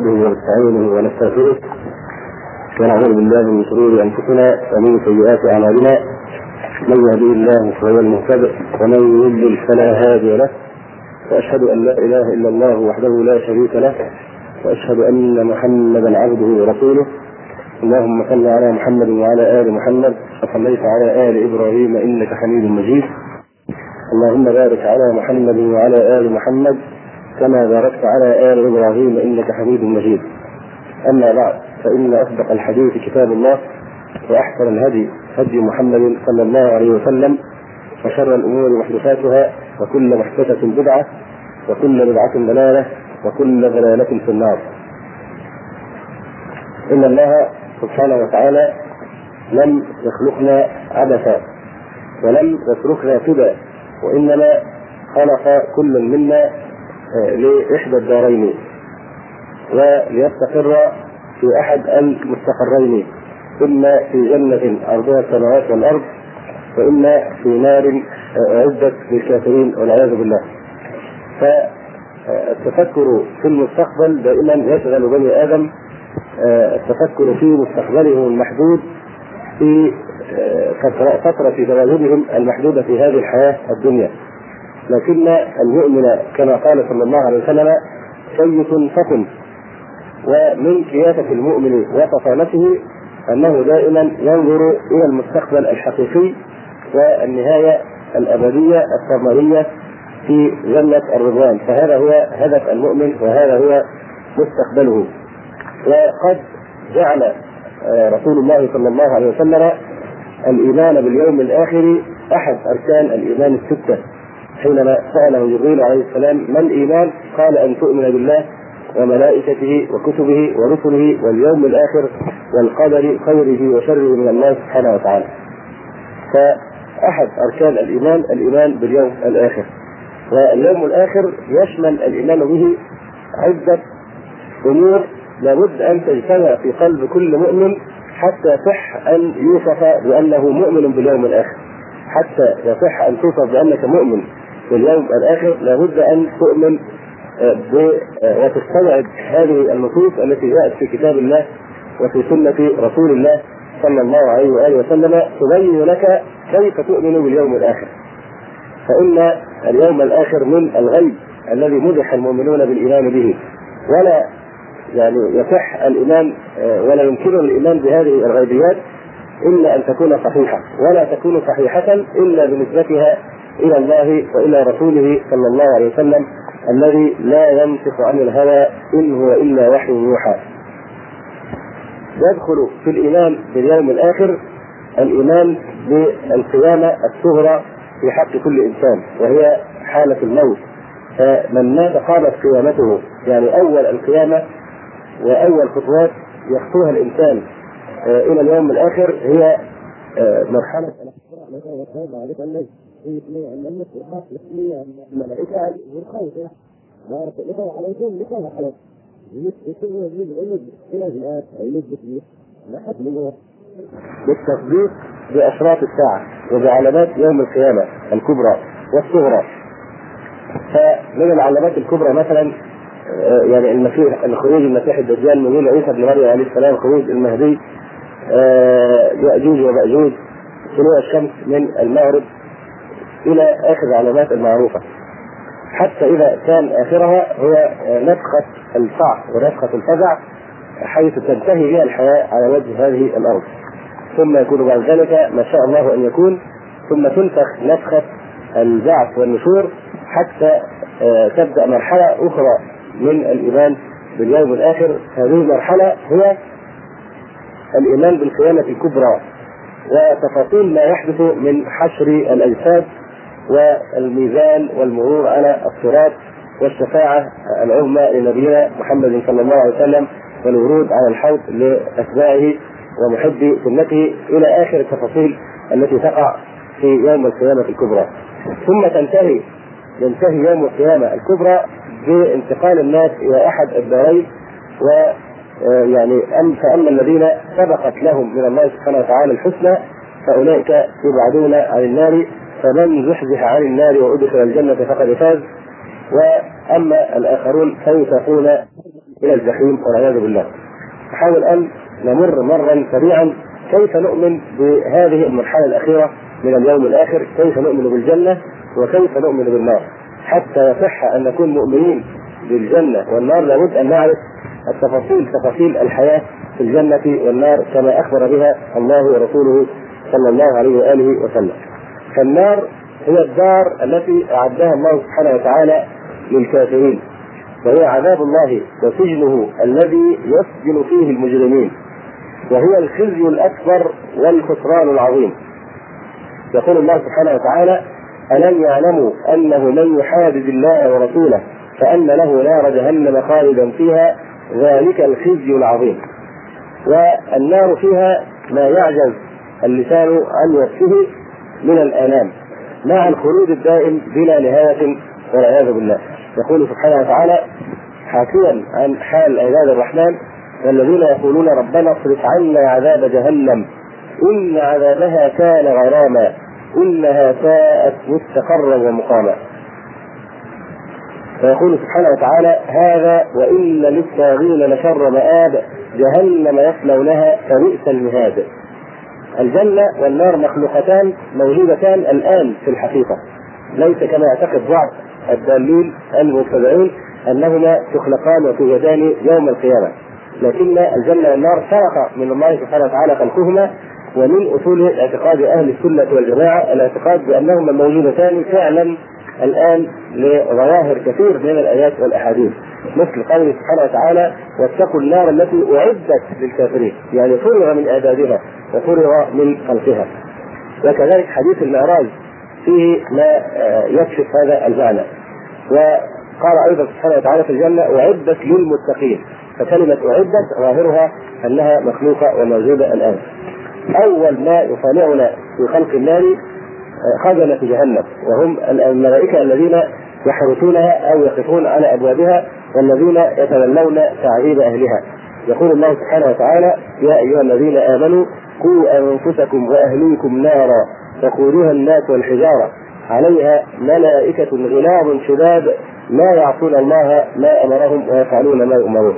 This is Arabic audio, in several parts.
ونستعينه ونستغفره. ونعوذ بالله من شرور أنفسنا ومن سيئات أعمالنا. من يهديه الله فهو المهتد ومن يضلل فلا هادي له. وأشهد أن لا إله إلا الله وحده لا شريك له. وأشهد أن محمدا عبده ورسوله. اللهم صل على محمد وعلى آل محمد وصليت على آل إبراهيم إنك حميد مجيد. اللهم بارك على محمد وعلى آل محمد. كما باركت على آل إبراهيم إنك حميد مجيد. أما بعد فإن أصدق الحديث كتاب الله وأحسن الهدي هدي محمد صلى الله عليه وسلم وشر الأمور محدثاتها وكل محدثة بدعة وكل بدعة ضلالة وكل ضلالة في النار. إن الله سبحانه وتعالى لم يخلقنا عبثا ولم يتركنا سدى وإنما خلق كل منا لإحدى الدارين وليستقر في أحد المستقرين إما في جنة أرضها السماوات والأرض وإما في نار أعدت للكافرين والعياذ بالله. فالتفكر في المستقبل دائما يشغل بني آدم التفكر في مستقبلهم المحدود في فترة تواجدهم المحدودة في هذه الحياة الدنيا لكن المؤمن كما قال صلى الله عليه وسلم سيف فطن ومن سياسة المؤمن وفطانته أنه دائما ينظر إلى المستقبل الحقيقي والنهاية الأبدية الثمرية في جنة الرضوان. فهذا هو هدف المؤمن وهذا هو مستقبله. وقد جعل رسول الله صلى الله عليه وسلم الإيمان باليوم الآخر أحد أركان الإيمان الستة. حينما سأله جبريل عليه السلام ما الإيمان؟ قال أن تؤمن بالله وملائكته وكتبه ورسله واليوم الآخر والقدر خيره وشره من الله سبحانه وتعالى. فأحد أركان الإيمان الإيمان باليوم الآخر. واليوم الآخر يشمل الإيمان به عدة أمور لابد أن تجتمع في قلب كل مؤمن حتى يصح أن يوصف بأنه مؤمن باليوم الآخر. حتى يصح أن توصف بأنك مؤمن باليوم الآخر لابد أن تؤمن وتستوعب هذه النصوص التي جاءت في كتاب الله وفي سنة رسول الله صلى الله عليه وآله وسلم تبين لك كيف تؤمن باليوم الآخر. فإن اليوم الآخر من الغيب الذي مدح المؤمنون بالإيمان به ولا يعني يصح الإيمان ولا يمكن الإيمان بهذه الغيبيات إلا أن تكون صحيحة ولا تكون صحيحة إلا بنسبتها إلى الله وإلى رسوله صلى الله عليه وسلم الذي لا ينطق عن الهوى إن هو إلا وحي يوحى. يدخل في الإيمان باليوم الآخر الإيمان بالقيامة الصغرى في حق كل إنسان وهي حالة الموت فمن مات قامت قيامته يعني أول القيامة وأول خطوات يخطوها الإنسان إلى اليوم الآخر هي مرحلة الملائكة والخوف بارك الله عليكم. لكم خلاص بالتصديق بأشراط الساعة وبعلامات يوم القيامة الكبرى والصغرى. فمن العلامات الكبرى مثلا يعني المسيح خروج المسيح الدجال نزول عيسى بن مريم عليه السلام خروج المهدي يأجوج ومأجوج طلوع الشمس من المغرب. إلى آخر العلامات المعروفة. حتى إذا كان آخرها هو نفخة الصعق ونفخة الفزع حيث تنتهي بها الحياة على وجه هذه الأرض. ثم يكون بعد ذلك ما شاء الله أن يكون ثم تنفخ نفخة البعث والنشور حتى تبدأ مرحلة أخرى من الإيمان باليوم الآخر. هذه المرحلة هي الإيمان بالقيامة الكبرى وتفاصيل ما يحدث من حشر الأجساد والميزان والمرور على الصراط والشفاعة العظمى لنبينا محمد صلى الله عليه وسلم والورود على الحوض لأتباعه ومحبي سنته إلى آخر التفاصيل التي تقع في يوم القيامة الكبرى. ثم تنتهي ينتهي يوم القيامة الكبرى بانتقال الناس إلى أحد الدارين و يعني أم فأما الذين سبقت لهم من الله سبحانه وتعالى الحسنى فأولئك يبعدون عن النار فمن زحزح عن النار وأدخل الجنة فقد فاز وأما الآخرون فيساقون إلى الجحيم والعياذ بالله. نحاول أن نمر مرا سريعا كيف نؤمن بهذه المرحلة الأخيرة من اليوم الآخر، كيف نؤمن بالجنة وكيف نؤمن بالنار. حتى يصح أن نكون مؤمنين بالجنة والنار لابد أن نعرف التفاصيل تفاصيل الحياة في الجنة والنار كما أخبر بها الله ورسوله صلى الله عليه وآله وسلم. فالنار هي الدار التي أعدها الله سبحانه وتعالى للكافرين. وهي عذاب الله وسجنه الذي يسجن فيه المجرمين. وهي الخزي الأكبر والخسران العظيم. يقول الله سبحانه وتعالى ألم يعلموا أنه من يحادد الله ورسوله فأن له نار جهنم خالدا فيها؟ ذلك الخزي العظيم. والنار فيها ما يعجز اللسان عن وصفه من الآلام مع الخلود الدائم بلا نهاية والعياذ بالله. يقول سبحانه وتعالى حاكيا عن حال عباد الرحمن والذين يقولون ربنا اصرف عنا عذاب جهنم إن عذابها كان غراما إنها ساءت مستقرا ومقاما. فيقول سبحانه وتعالى هذا وإن للطاغين لشر مآب جهنم يصلونها فبئس المهاد. الجنة والنار مخلوقتان موجودتان الآن في الحقيقة. ليس كما يعتقد بعض الدالين المبتدعين أنهما تخلقان وتوجدان يوم القيامة. لكن الجنة والنار سرق من الله سبحانه وتعالى خلقهما ومن أصول اعتقاد أهل السنة والجماعة الاعتقاد بأنهما موجودتان فعلا الآن لظواهر كثير من الآيات والأحاديث. مثل قوله سبحانه وتعالى واتقوا النار التي أعدت للكافرين. يعني فرغ من إعدادها وفرغ من خلقها. وكذلك حديث المعراج فيه ما آه، يكشف هذا المعنى. وقال أيضا سبحانه وتعالى في الجنة أعدت للمتقين. فكلمة أعدت ظاهرها أنها مخلوقة وموجودة الآن. أول ما يصانعنا في خلق آه، خزنة جهنم. وهم الملائكة الذين يحرسونها أو يقفون على أبوابها والذين يتولون تعذيب أهلها. يقول الله سبحانه وتعالى يا أيها الذين آمنوا قوا أنفسكم وأهليكم نارا وقودها الناس والحجارة. عليها ملائكة غلاظ شداد لا يعصون الله ما أمرهم ويفعلون ما يؤمرون.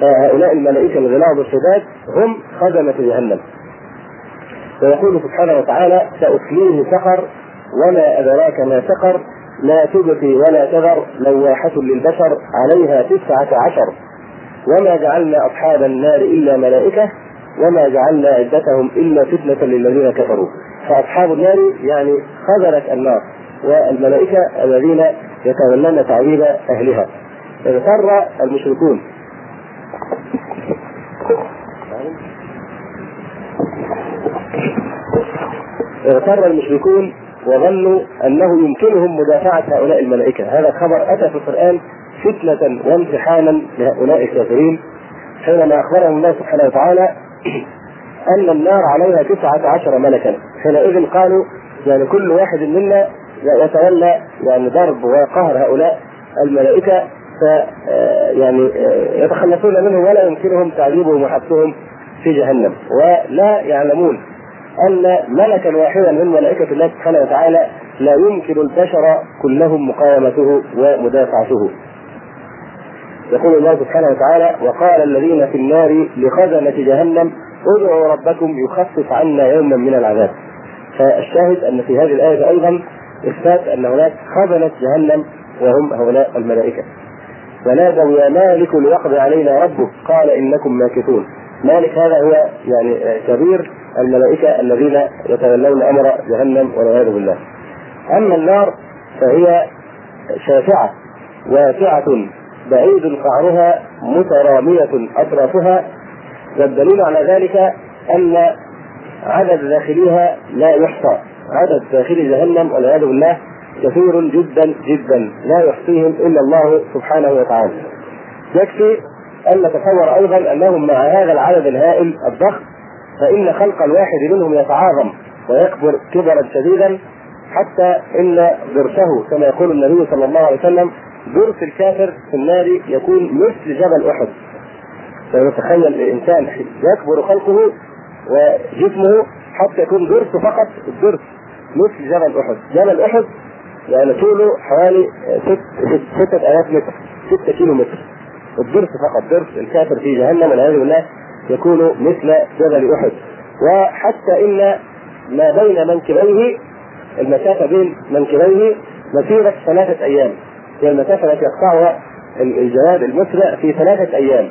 فهؤلاء الملائكة الغلاظ الشداد هم خدمة جهنم. ويقول سبحانه وتعالى سأصليه سقر وما أدراك ما سقر لا تبقي ولا تذر لواحة للبشر عليها تسعة عشر وما جعلنا أصحاب النار إلا ملائكة وما جعلنا عدتهم إلا فتنة للذين كفروا فأصحاب النار يعني خزنة النار والملائكة الذين يتولون تعذيب أهلها. اغتر المشركون. اغتر المشركون وظنوا أنه يمكنهم مدافعة هؤلاء الملائكة، هذا الخبر أتى في القرآن فتنة وامتحانا لهؤلاء الكافرين حينما أخبرهم الله سبحانه وتعالى أن النار عليها تسعة عشر ملكا. حينئذ قالوا يعني كل واحد منا يتولى يعني ضرب وقهر هؤلاء الملائكة ف يعني يتخلصون منه ولا يمكنهم تعذيبهم وحبسهم في جهنم. ولا يعلمون أن ملكا واحدا من ملائكة الله سبحانه وتعالى لا يمكن البشر كلهم مقاومته ومدافعته. يقول الله سبحانه وتعالى: وقال الذين في النار لخزنة جهنم ادعوا ربكم يخفف عنا يوما من العذاب. فالشاهد أن في هذه الآية أيضا إثبات أن هناك خزنة جهنم وهم هؤلاء الملائكة. ونادوا يا مالك ليقضي علينا ربك قال إنكم ماكثون. مالك هذا هو يعني كبير الملائكة الذين يتولون أمر جهنم والعياذ بالله. أما النار فهي شاسعة واسعة بعيد قعرها مترامية أطرافها. والدليل على ذلك أن عدد داخليها لا يحصى. عدد داخل جهنم والعياذ بالله كثير جدا جدا لا يحصيهم إلا الله سبحانه وتعالى. يكفي أن نتصور أيضا أنهم مع هذا العدد الهائل الضخم فإن خلق الواحد منهم يتعاظم ويكبر كبرا شديدا حتى إن ضرسه كما يقول النبي صلى الله عليه وسلم ضرس الكافر في النار يكون مثل جبل أحد. فيتخيل الإنسان يكبر خلقه وجسمه حتى يكون ضرسه فقط الضرس مثل جبل أحد. جبل أحد يعني طوله حوالي ست ستة آلاف متر ستة كيلو متر الضرس فقط ضرس الكافر في جهنم والعياذ بالله يكون مثل جبل أحد. وحتى إن ما بين منكبيه المسافة بين منكبيه مسيرة ثلاثة أيام. هي المسافة التي يقطعها الجواد المسرع في ثلاثة أيام.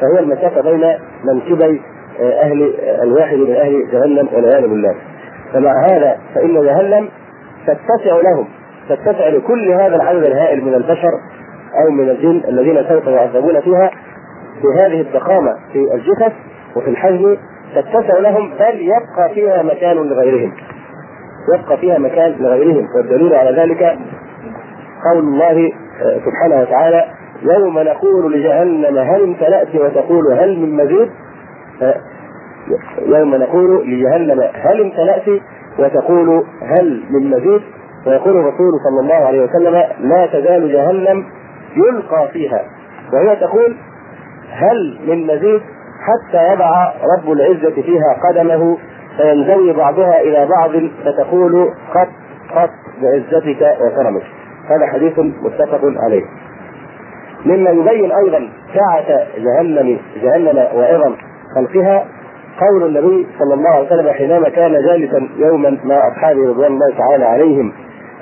فهي المسافة بين منكبي أهل الواحد من أهل جهنم والعياذ بالله. فمع هذا فإن جهنم تتسع لهم تتسع لكل هذا العدد الهائل من البشر أو من الجن الذين سوف يعذبون فيها بهذه الضخامة في الجثث وفي الحجم تتسع لهم بل يبقى فيها مكان لغيرهم. يبقى فيها مكان لغيرهم. والدليل على ذلك قول الله سبحانه وتعالى يوم نقول لجهنم هل امتلأت وتقول هل من مزيد؟ يوم نقول لجهنم هل امتلأت وتقول هل من مزيد؟ ويقول الرسول صلى الله عليه وسلم لا تزال جهنم يلقى فيها. وهي تقول هل من مزيد حتى يضع رب العزة فيها قدمه فينزوي بعضها إلى بعض فتقول قط قط بعزتك وكرمك. هذا حديث متفق عليه. مما يبين أيضا سعة جهنم جهنم وعظم خلقها قول النبي صلى الله عليه وسلم حينما كان جالسا يوما مع أصحابه رضوان الله تعالى عليهم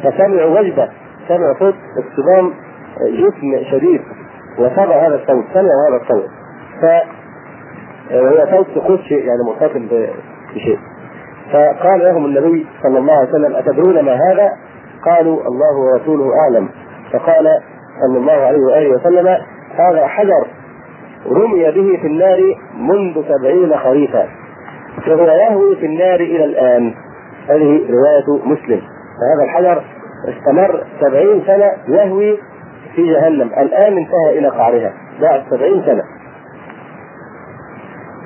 فسمعوا وجبه سمعوا صوت اصطدام جسم شديد وصدى هذا الصوت سمعوا هذا الصوت ف وهي صوت سقوط شيء يعني مرتبط بشيء. فقال لهم النبي صلى الله عليه وسلم أتدرون ما هذا؟ قالوا الله ورسوله أعلم. فقال صلى الله عليه وآله وسلم هذا حجر رمي به في النار منذ سبعين خريفا وهو يهوي في النار إلى الآن. هذه رواية مسلم. فهذا الحجر استمر سبعين سنة يهوي في جهنم. الآن انتهى إلى قعرها. بعد سبعين سنة.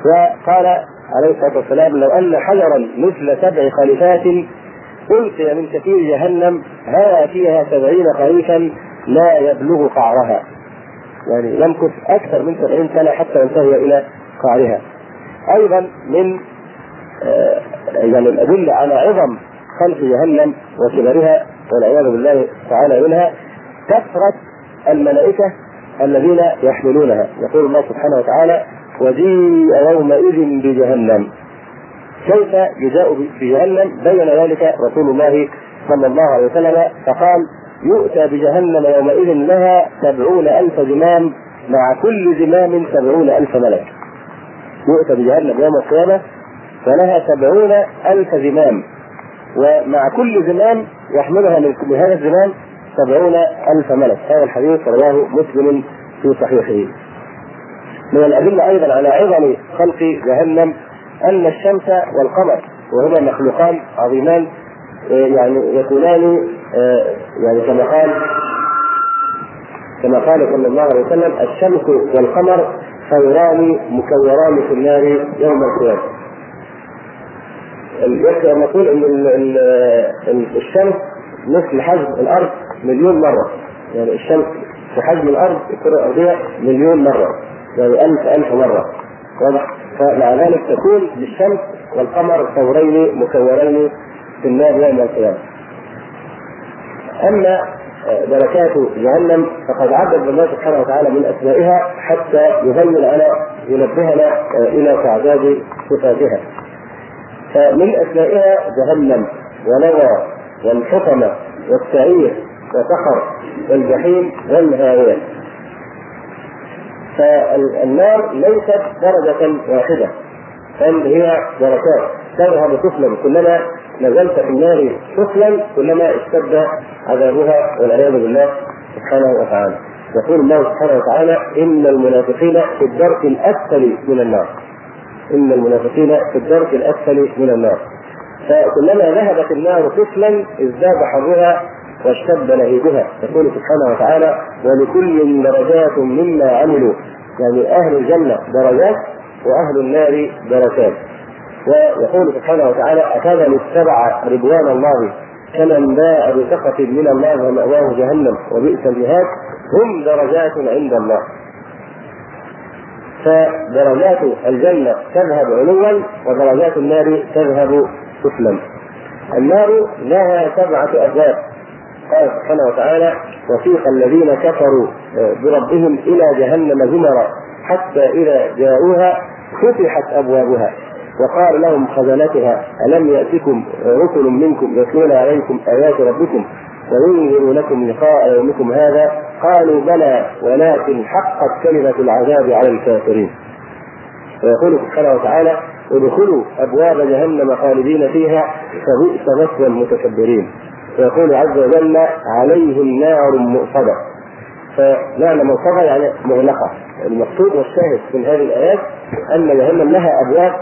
وقال عليه الصلاة والسلام لو أن حجرا مثل سبع خليفات ألقي من كثير جهنم هوى فيها سبعين خريفا لا يبلغ قعرها. يعني يمكث أكثر من 70 سنة حتى ينتهي إلى قعرها. أيضا من يعني الأدلة على عظم خلق جهنم وكبرها والعياذ بالله تعالى منها كثرة الملائكة الذين يحملونها. يقول الله سبحانه وتعالى وجيء يومئذ بجهنم. كيف يجاء بجهنم؟ بين ذلك رسول الله صلى الله عليه وسلم فقال يؤتى بجهنم يومئذ لها سبعون ألف زمام مع كل زمام سبعون ألف ملك. يؤتى بجهنم يوم القيامة فلها سبعون ألف زمام ومع كل زمام يحملها من هذا الزمام سبعون ألف ملك هذا الحديث رواه مسلم في صحيحه من الأدلة أيضا على عظم خلق جهنم أن الشمس والقمر وهما مخلوقان عظيمان يعني يكونان يعني كما قال كما قال صلى الله عليه وسلم الشمس والقمر خيران مكوران في النار يوم القيامة. يكفي أن نقول إن الشمس مثل حجم الأرض مليون مرة. يعني الشمس في حجم الأرض الكرة الأرضية مليون مرة. يعني ألف ألف مرة. واضح؟ فمع ذلك تكون للشمس والقمر ثورين مكورين في النار يوم القيامة. أما بركات جهنم فقد عدد الله سبحانه وتعالى من أسمائها حتى يبين لنا ينبهنا إلى تعداد صفاتها. فمن أسمائها جهنم ونوى والحطمة والسعير وسحر والجحيم والهاوية. فالنار ليست درجة واحدة بل هي دركات تذهب سفلا كلما نزلت في النار سفلا كلما اشتد عذابها والعياذ بالله سبحانه وتعالى. يقول الله سبحانه وتعالى إن المنافقين في الدرك الأسفل من النار. إن المنافقين في الدرك الأسفل من النار. فكلما ذهبت النار سفلا ازداد حرها واشتد لهيبها. يقول سبحانه وتعالى ولكل درجات مما عملوا. يعني أهل الجنة درجات وأهل النار دركات ويقول سبحانه وتعالى أفمن اتبع رضوان الله كمن باء بسخط من الله ومأواه جهنم وبئس المهاد هم درجات عند الله. فدرجات الجنة تذهب علوا ودرجات النار تذهب سفلا. النار لها سبعة أبواب. قال سبحانه وتعالى وسيق الذين كفروا بربهم إلى جهنم زمرا حتى إذا جاءوها فتحت أبوابها وقال لهم خزنتها ألم يأتكم رسل منكم يتلون عليكم آيات ربكم وينذرونكم لقاء يومكم هذا؟ قالوا بلى ولكن حقت كلمة العذاب على الكافرين. ويقول سبحانه وتعالى ادخلوا أبواب جهنم خالدين فيها فبئس مثوى المتكبرين. ويقول عز وجل عليهم نار مؤصدة. فمعنى مؤصدة يعني مغلقة. المقصود والشاهد من هذه الآيات أن جهنم لها أبواب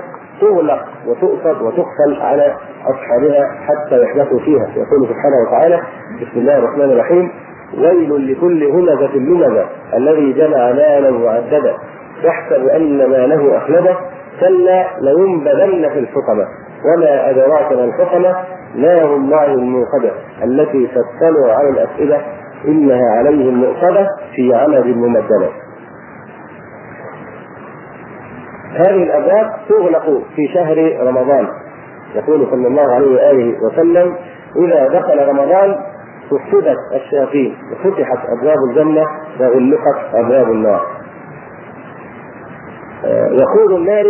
تغلق وتؤصد وتقفل على أصحابها حتى يحدثوا فيها. يقول سبحانه وتعالى بسم الله الرحمن الرحيم ويل لكل همزة لمزة الذي جمع مالا وعدده. يحسب أن ماله أخلده كلا لينبذن في الحطمة. وما أدراك ما الحطمة؟ نار الله الموقده التي تطلع على الأفئدة إنها عليهم مؤصده في عمد ممددة. هذه الأبواب تغلق في شهر رمضان يقول صلى الله عليه وآله وسلم إذا دخل رمضان صفدت الشياطين وفتحت أبواب الجنة وغلقت أبواب النار. يقول النار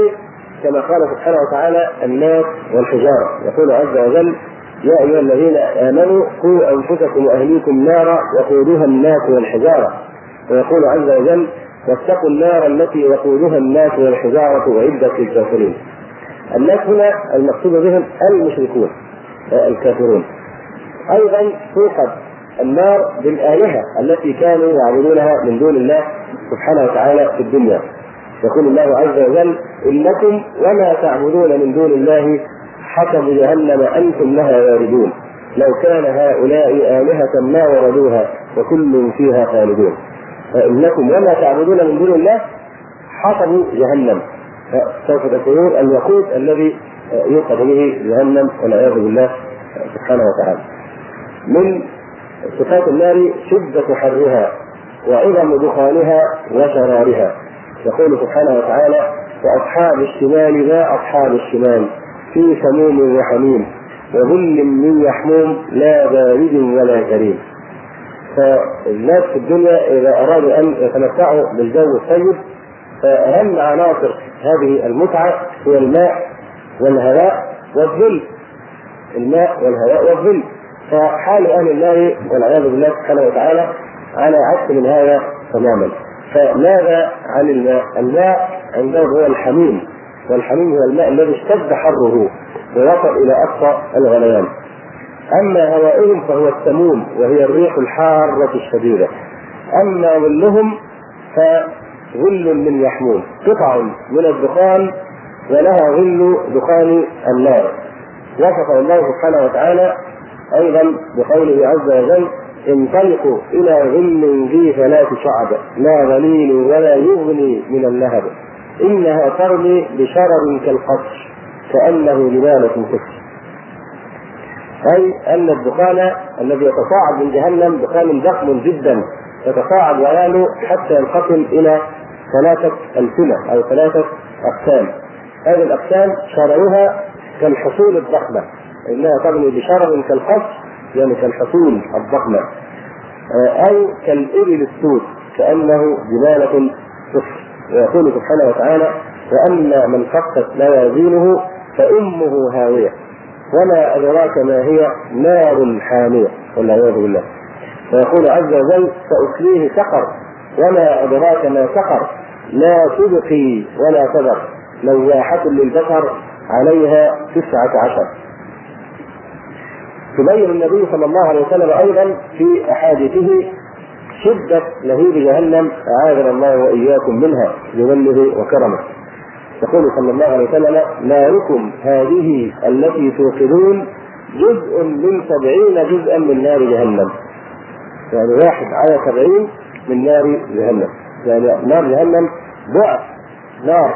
كما قال سبحانه وتعالى الناس والحجارة يقول عز وجل يا أيها الذين آمنوا قوا أنفسكم وأهليكم نارا وقودها الناس والحجارة ويقول عز وجل واتقوا النار التي وقودها الناس والحجارة وعدت للكافرين. الناس هنا المقصود بهم المشركون الكافرون. أيضا توقد النار بالآلهة التي كانوا يعبدونها من دون الله سبحانه وتعالى في الدنيا. يقول الله عز وجل إنكم وما تعبدون من دون الله حسب جهنم أنتم لها واردون. لو كان هؤلاء آلهة ما وردوها وكل فيها خالدون. فإنكم وما تعبدون من دون الله حسب جهنم. سوف تكونون الوقود الذي يوقد به جهنم والعياذ بالله سبحانه وتعالى. من صفات النار شدة حرها وعظم دخانها وشرارها. يقول سبحانه وتعالى وأصحاب الشمال ما أصحاب الشمال. في سموم وحميم وظل من يحموم لا بارد ولا كريم. فالناس في الدنيا إذا أرادوا أن يتمتعوا بالجو الطيب فأهم عناصر هذه المتعة هي الماء والهواء والظل. الماء والهواء والظل. فحال أهل الله والعياذ بالله سبحانه وتعالى على عكس من هذا تماما. فماذا عن الماء؟ الماء عندهم هو الحميم. والحميم هو الماء الذي اشتد حره ووصل إلى أقصى الغليان. أما هوائهم فهو السموم وهي الريح الحارة الشديدة. أما ظلهم فظل من يحموم قطع من الدخان ولها ظل دخان النار. وصف الله سبحانه وتعالى أيضا بقوله عز وجل انطلقوا إلى ظل ذي ثلاث شعب لا ظليل ولا يغني من اللهب إنها ترمي بشرر كالقصر كأنه جبالة كسر أي أن الدخان الذي يتصاعد من جهنم دخان ضخم جدا يتصاعد ويعلو حتى ينقسم إلى ثلاثة ألسنة أو ثلاثة أقسام. هذه الأقسام شررها كالحصول الضخمة إنها ترمي بشرر كالقصر يعني كالحصول الضخمة. أو كالإبل السود كأنه جبالة صفر ويقول سبحانه وتعالى وأما من خفت موازينه فأمه هاوية. وما أدراك ما هي نار حامية والعياذ بالله. ويقول عز وجل سأصليه سقر. وما أدراك ما سقر. لا تبقي ولا تذر. لواحة للبشر عليها تسعة عشر. تبين النبي صلى الله عليه وسلم أيضا في أحاديثه شده لهيب جهنم أعاذنا الله وإياكم منها بظله وكرمه. يقول صلى الله عليه وسلم ناركم هذه التي توقدون جزء من سبعين جزءا من نار جهنم. يعني واحد على سبعين من نار جهنم. يعني نار جهنم ضعف نار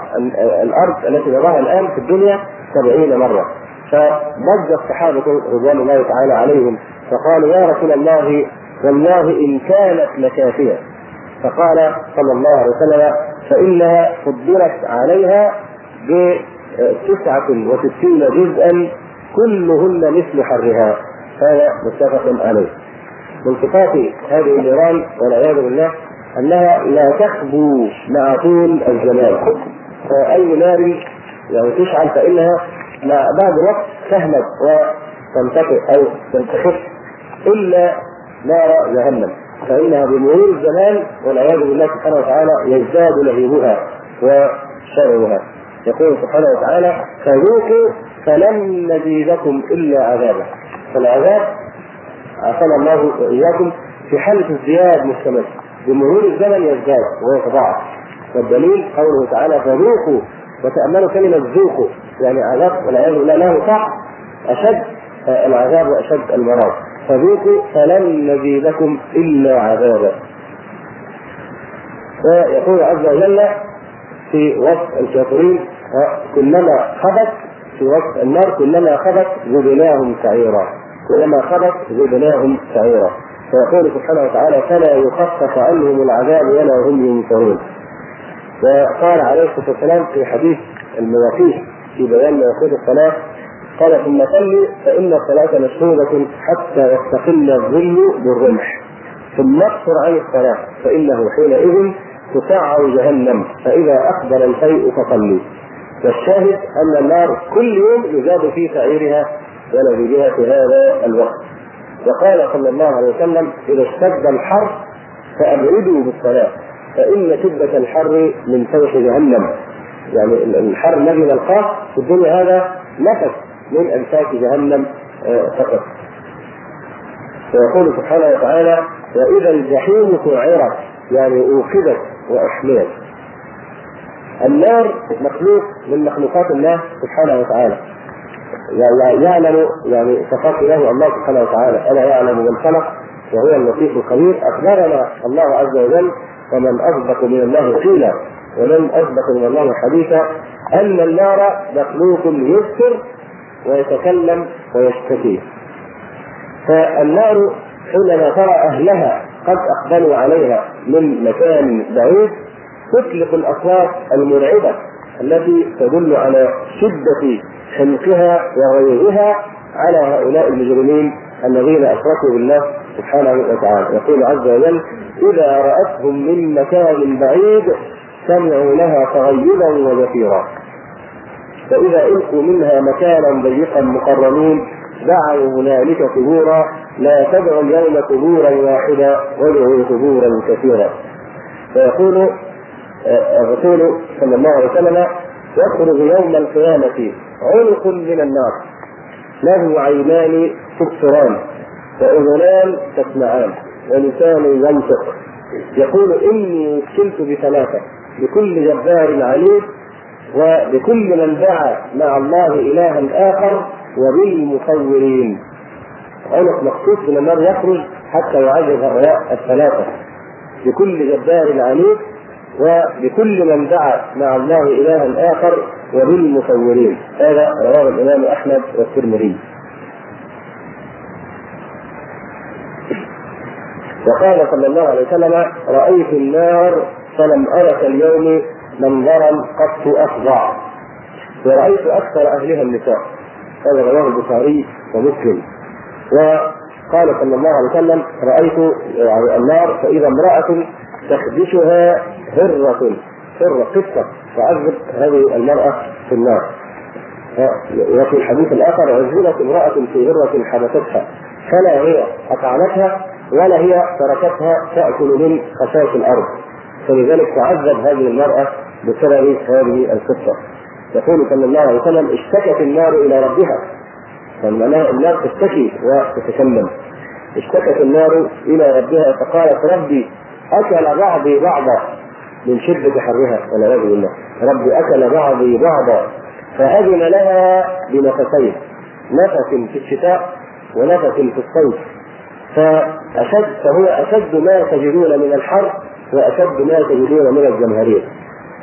الأرض التي نراها الآن في الدنيا سبعين مرة. فضج الصحابة رضوان الله تعالى عليهم فقالوا يا رسول الله والله إن كانت لكافية. فقال صلى الله عليه وسلم فإنها فضلت عليها بتسعة وستين جزءا كلهن مثل حرها. هذا متفق عليه. من صفات هذه النيران والعياذ بالله أنها لا تخبو مع طول الزمان. فأي نار يعني تشعل فإنها مع بعد وقت تهمد وتنتفئ أو تنتخف إلا نار جهنم. فإنها بمرور الزمان والعياذ بالله سبحانه وتعالى يزداد لهيبها وشرها. يقول سبحانه وتعالى فذوقوا فلن نزيدكم إلا عذابا. فالعذاب عافانا الله واياكم في حاله ازدياد مستمر. بمرور الزمن يزداد ويتضاعف والدليل قوله تعالى فذوقوا وتأملوا كلمة ذوقوا. يعني عذاب والعياذ بالله له طعم أشد العذاب واشد المرض فذوقوا فلن نزيدكم إلا عذابا. ويقول عز وجل في وصف الكافرين كلما خبت في وصف النار كلما خبت زدناهم سعيرا كلما خبت زدناهم سعيرا. فيقول سبحانه وتعالى فلا يخفف عنهم العذاب ولا هم ينكرون. وقال عليه الصلاة والسلام في حديث المواقيت في بيان مواقيت الصلاة قال ثم صلي فإن الصلاة مشهودة حتى يستقل الظل بالرمح. ثم اقصر عن الصلاة فإنه حينئذ تسعر جهنم فإذا أقبل الفيء فصلي. والشاهد أن النار كل يوم يزاد في سعيرها ولذيذها في هذا الوقت. وقال صلى الله عليه وسلم إذا اشتد الحر فأبعدوا بالصلاة فإن شدة الحر من فوح جهنم. يعني الحر الذي نلقاه في الدنيا هذا نفس. من أنفاس جهنم فقط. ويقول سبحانه وتعالى وإذا الجحيم سعرت. يعني أوقدت واحملت النار مخلوق من مخلوقات الله سبحانه وتعالى. يعني يعلم يعني صفات له الله سبحانه وتعالى. ألا يعلم من خلق؟ وهو اللطيف الخبير. أخبرنا الله عز وجل ومن أصدق من الله قيلا. ومن أصدق من الله حديثا أن النار مخلوق يذكر ويتكلم ويشتكي. فالنار حينما ترى أهلها قد أقبلوا عليها من مكان بعيد تطلق الأصوات المرعبة التي تدل على شدة حمقها وغيظها على هؤلاء المجرمين الذين أشركوا بالله سبحانه وتعالى. يقول عز وجل إذا رأتهم من مكان بعيد سمعوا لها تغيظا وزفيرا. فإذا ألقوا منها مكانا ضيقا مقرنين دعوا هنالك ثبورا لا تدعوا اليوم ثبورا واحدا وادعوا ثبورا كثيرا. فيقول الرسول صلى الله عليه وسلم يخرج يوم القيامة عنق من النار له عينان تبصران وأذنان تسمعان ولسان ينطق. يقول إني وكلت بثلاثة بكل جبار عنيد وبكل من دعا مع الله إلها آخر وبالمصورين. عنق مخصوص من النار يخرج حتى يعذب هؤلاء الثلاثة. بكل جبار عنيد وبكل من دعا مع الله إلها آخر وبالمصورين. هذا رواه الإمام أحمد والترمذي. وقال صلى الله عليه وسلم رأيت النار فلم أرك اليوم منظرا قط أفظع ورأيت أكثر أهلها النساء. هذا رواه البخاري ومسلم. وقال صلى الله عليه وسلم رأيت النار فإذا امرأة تخدشها هرة هرة قصة تعذب هذه المرأة في النار. وفي الحديث الآخر عزلت امرأة في هرة حبستها فلا هي أطعمتها ولا هي تركتها تأكل من خشاش الأرض. فلذلك تعذب هذه المرأة بسبب هذه القصة. يقول صلى الله عليه وسلم اشتكت النار إلى ربها. فمعناها النار تشتكي وتتكلم. اشتكت النار إلى ربها فقالت ربي أكل بعضي بعضا من شدة حرها. والعياذ بالله. ربي أكل بعضي بعضا فأذن لها بنفسين. نفس في الشتاء ونفس في الصيف. فأشد فهو أشد ما تجدون من الحر وأشد ما تجدون من الجمهرية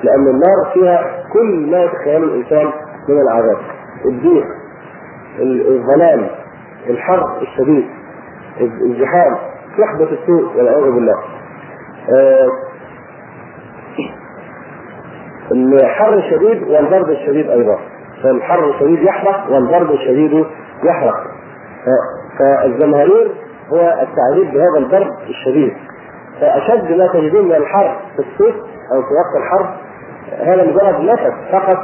لأن النار فيها كل ما يتخيل الإنسان من العذاب الضيق الظلام الحر الشديد الزحام صحبة السوء والعياذ بالله. الحر الشديد والبرد الشديد أيضا فالحر الشديد يحرق والبرد الشديد يحرق. فالزمهرير هو التعذيب بهذا البرد الشديد. فأشد ما تجدون من الحر في الصيف أو في وقت الحرب هذا مجرد نفس فقط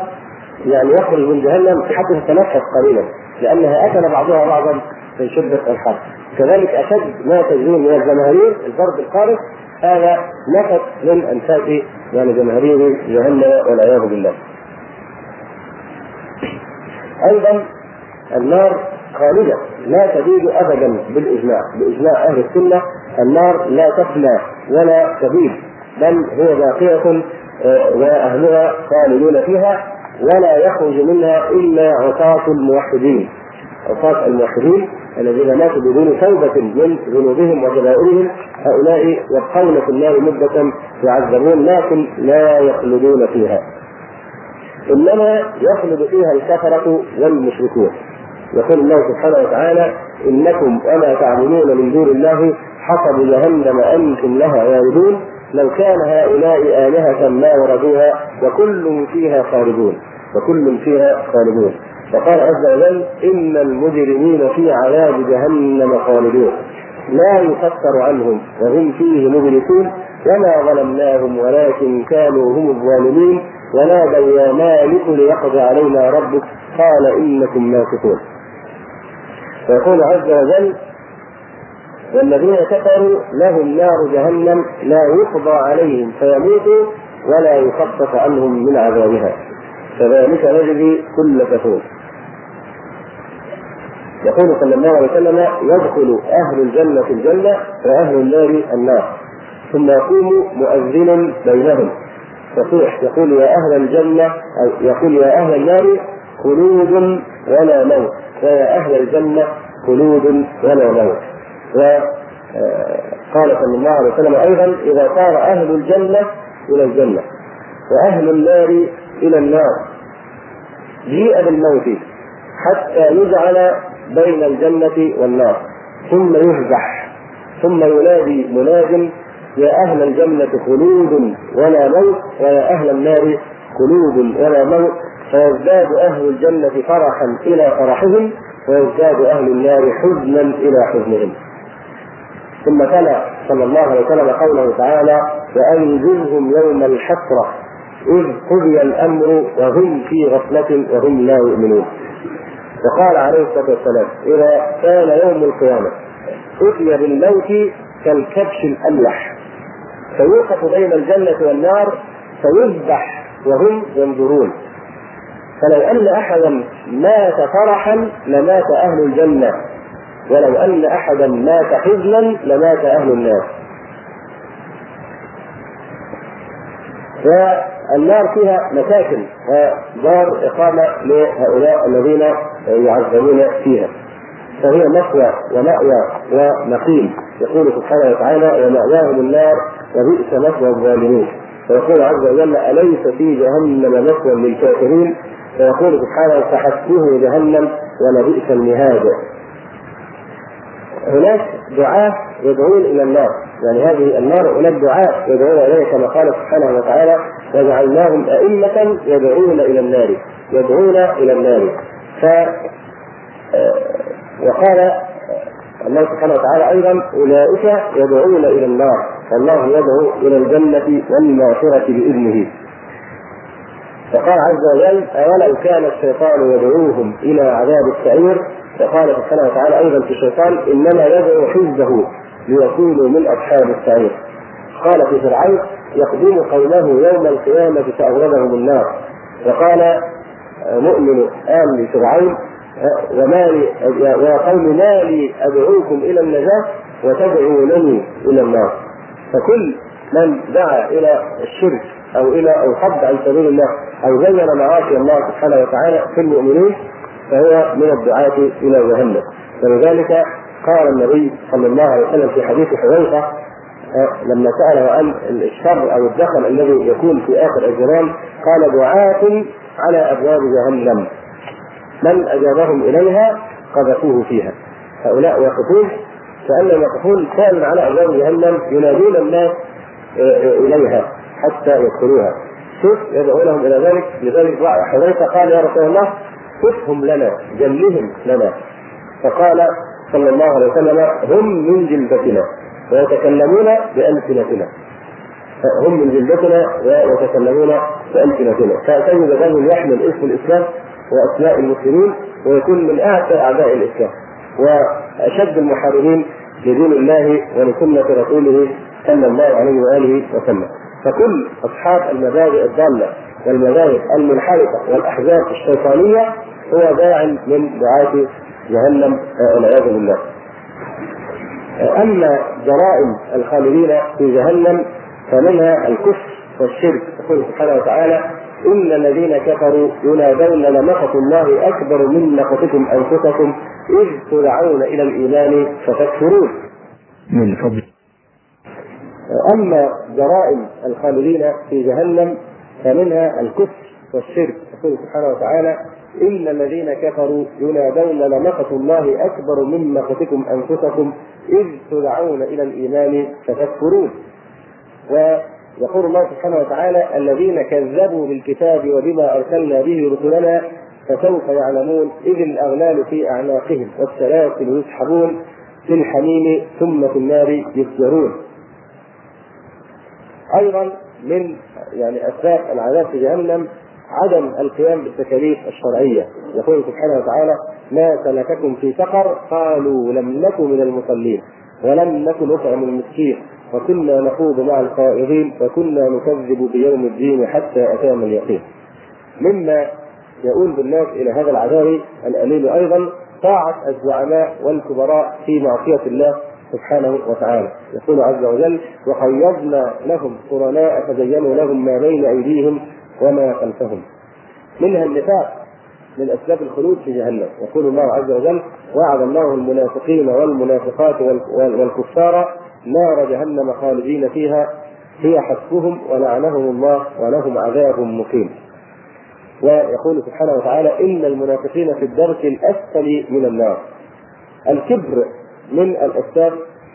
يعني يخرج من جهنم حتى تتنفس قليلا لأنها أكل بعضها بعضا من شدة الحر كذلك أشد ما تجدون من الجماهير البرد القارس هذا نفس من أنفاس يعني جماهير جهنم والعياذ بالله. أيضا النار خالدة لا تبيد ابدا بالإجماع، بإجماع أهل السنة النار لا تفنى ولا تبيد بل هي باقية آه، وأهلها خالدون فيها ولا يخرج منها إلا عصاة الموحدين. عصاة الموحدين الذين ماتوا بدون توبة من ذنوبهم وكبائرهم هؤلاء يبقون في النار مدة يعذبون لكن لا يخلدون فيها. إنما يخلد فيها الكفرة والمشركون. يقول الله سبحانه وتعالى إنكم وما تعبدون من دون الله حسب جهنم أنتم لها واردون لو كان هؤلاء آلهة ما وردوها وكل فيها خالدون وكل فيها خالدون. وقال عز وجل إن المجرمين في عذاب جهنم خالدون. لا يفتر عنهم وهم فيه مبلسون. وما ظلمناهم ولكن كانوا هم الظالمين. ونادوا يا مالك ليقضي علينا ربك. قال إنكم ماكثون فيقول عز وجل والذين كفروا لهم نار جهنم لا يقضى عليهم فيموتوا ولا يخفف عنهم من عذابها. كذلك نجزي كل كفور. يقول صلى الله عليه وسلم يدخل أهل الجنة الجنة وأهل النار النار. ثم يقوم مؤذن بينهم. يصيح يقول يا أهل الجنة أو يقول يا أهل النار خلود ولا موت. ويا أهل الجنة خلود ولا موت وقال صلى الله عليه وسلم أيضا إذا صار أهل الجنة إلى الجنة وأهل النار إلى النار. جيء بالموت حتى يجعل بين الجنة والنار ثم يفزح ثم ينادي مناد يا أهل الجنة خلود ولا موت ويا أهل النار خلود ولا موت فيزداد أهل الجنة فرحا إلى فرحهم ويزداد أهل النار حزنا إلى حزنهم. ثم تلا صلى الله عليه وسلم قوله تعالى وأنذرهم يوم الحسرة إذ قضي الأمر وهم في غفلة وهم لا يؤمنون. وقال عليه الصلاة والسلام إذا كان يوم القيامة أتي بالموت كالكبش الأملح فيوقف بين الجنة والنار فيذبح وهم ينظرون. فلو أن أحدا مات فرحا لمات أهل الجنة. ولو أن أحدا مات حزنا لمات أهل النار. والنار فيها مساكن ودار إقامة لهؤلاء الذين يعذبون فيها. فهي مثوى ومأوى ومقيم يقول سبحانه وتعالى ومأواهم النار وبئس مثوى الظالمين. ويقول عز وجل أليس في جهنم مثوى للكافرين؟ فيقول سبحانه فحسبه جهنم ولبئس المهاد. هناك دعاة يدعون إلى النار. يعني هذه النار هناك دعاة يدعون اليه كما قال سبحانه وتعالى وجعلناهم أئمة يدعون إلى النار يدعون إلى النار. ف آه، وقال الله سبحانه وتعالى أيضا أولئك يدعون إلى النار والله يدعو إلى الجنة والمغفرة بإذنه. فقال عز وجل أولو كان الشيطان يدعوهم إلى عذاب السعير؟ وقال سبحانه وتعالى أيضا في الشيطان إنما يدعو حزبه ليكونوا من أصحاب السعير. قال في فرعون يقدم قومه يوم القيامة فاوردهم النار. وقال مؤمن آل فرعون وما لي يا قوم ما لي أدعوكم إلى النجاة وتدعونني إلى النار. فكل من دعا إلى الشرك أو إلى أو عن سبيل الله أو زين معاصي الله سبحانه وتعالى في المؤمنين فهو من الدعاة إلى جهنم. فلذلك قال النبي صلى الله عليه وسلم في حديث حذيفة آه، لما سأله عن الشر أو الدخل الذي يكون في آخر الزمان قال دعاة على أبواب جهنم. من أجابهم إليها قذفوه فيها. هؤلاء واقفون كانهم يقفون كانوا على ابواب جهنم ينادون الناس آه، آه، إليها حتى يدخلوها. شوف يدعونهم إلى ذلك لذلك حذيفة قال يا رسول الله صفهم لنا جلهم لنا. فقال صلى الله عليه وسلم هم من جلدتنا ويتكلمون بألسنتنا. هم من جلدتنا ويتكلمون بألسنتنا. فتجد الرجل يحمل اسم الإسلام وأسماء المسلمين ويكون من أعتى أعداء الإسلام وأشد المحاربين لدين الله ولسنة رسوله صلى الله عليه وآله وسلم فكل أصحاب المبادئ الضالة والمذاهب المنحرفة والأحزاب الشيطانية هو داع من دعاة جهنم والعياذ بالله. أما جرائم الخالدين في جهنم فمنها الكفر والشرك يقول سبحانه وتعالى إن الذين كفروا ينادون لمقت الله أكبر من مقتكم أنفسكم إذ تدعون إلى الإيمان فتكفرون. من فضل. أما جرائم الخالدين في جهنم فمنها الكفر والشرك. يقول سبحانه وتعالى إن الذين كفروا ينادون لمقت الله أكبر من مقتكم أنفسكم إذ تدعون إلى الإيمان فتكفرون. ويقول الله سبحانه وتعالى الذين كذبوا بالكتاب وبما أرسلنا به رسلنا فسوف يعلمون إذ الأغلال في أعناقهم والسلاسل يسحبون في الحميم ثم في النار يسجرون. أيضا من يعني أسباب العذاب في جهنم عدم القيام بالتكاليف الشرعية. يقول سبحانه وتعالى ما سلككم في سقر قالوا لم نكن من المصلين ولم نكن نطعم المسكين. وكنا نخوض مع الخائضين وكنا نكذب بيوم الدين حتى أتانا اليقين. مما يؤول بالناس إلى هذا العذاب الأليم أيضا طاعة الزعماء والكبراء في معصية الله سبحانه وتعالى. يقول عز وجل وقيضنا لهم قرناء فزينوا لهم ما بين أيديهم وما خلفهم. منها النفاق من أسباب الخلود في جهنم. يقول الله عز وجل وعد الله المنافقين والمنافقات والكفار نار جهنم خالدين فيها هي حسبهم ولعنهم الله ولهم عذاب مقيم. ويقول سبحانه وتعالى إن المنافقين في الدرك الأسفل من النار. الكبر من الأسباب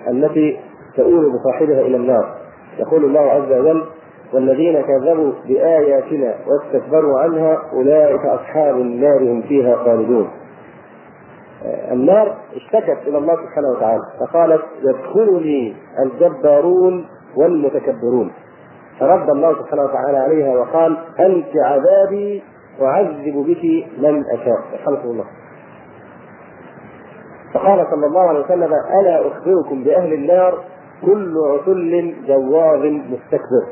التي تؤول بصاحبها إلى النار. يقول الله عز وجل والذين كذبوا بآياتنا واستكبروا عنها أولئك أصحاب النار هم فيها خالدون. النار اشتكت إلى الله سبحانه وتعالى فقالت يدخلني الجبارون والمتكبرون. فرد الله سبحانه وتعالى عليها وقال أنت عذابي أعذب بك من أشاء. خلق الله فقال صلى الله عليه وسلم ألا أخبركم بأهل النار؟ كل عتل جواظ مستكبر.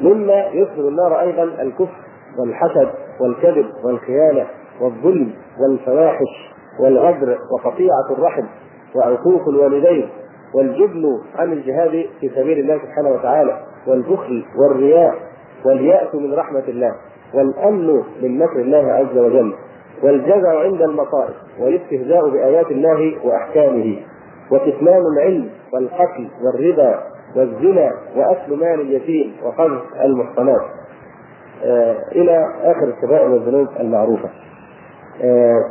مما يدخل النار أيضا الكفر والحسد والكذب والخيانة. والظلم والفواحش والغدر وقطيعة الرحم وعقوق الوالدين والجبن عن الجهاد في سبيل الله سبحانه وتعالى والبخل والرياء واليأس من رحمة الله والأمن من مكر الله عز وجل والجزع عند المصائب والاستهزاء بآيات الله وأحكامه وكتمان العلم والقتل والربا والزنا واكل مال اليتيم وقذف المحصنات آه إلى آخر الكبائر والذنوب المعروفة. آه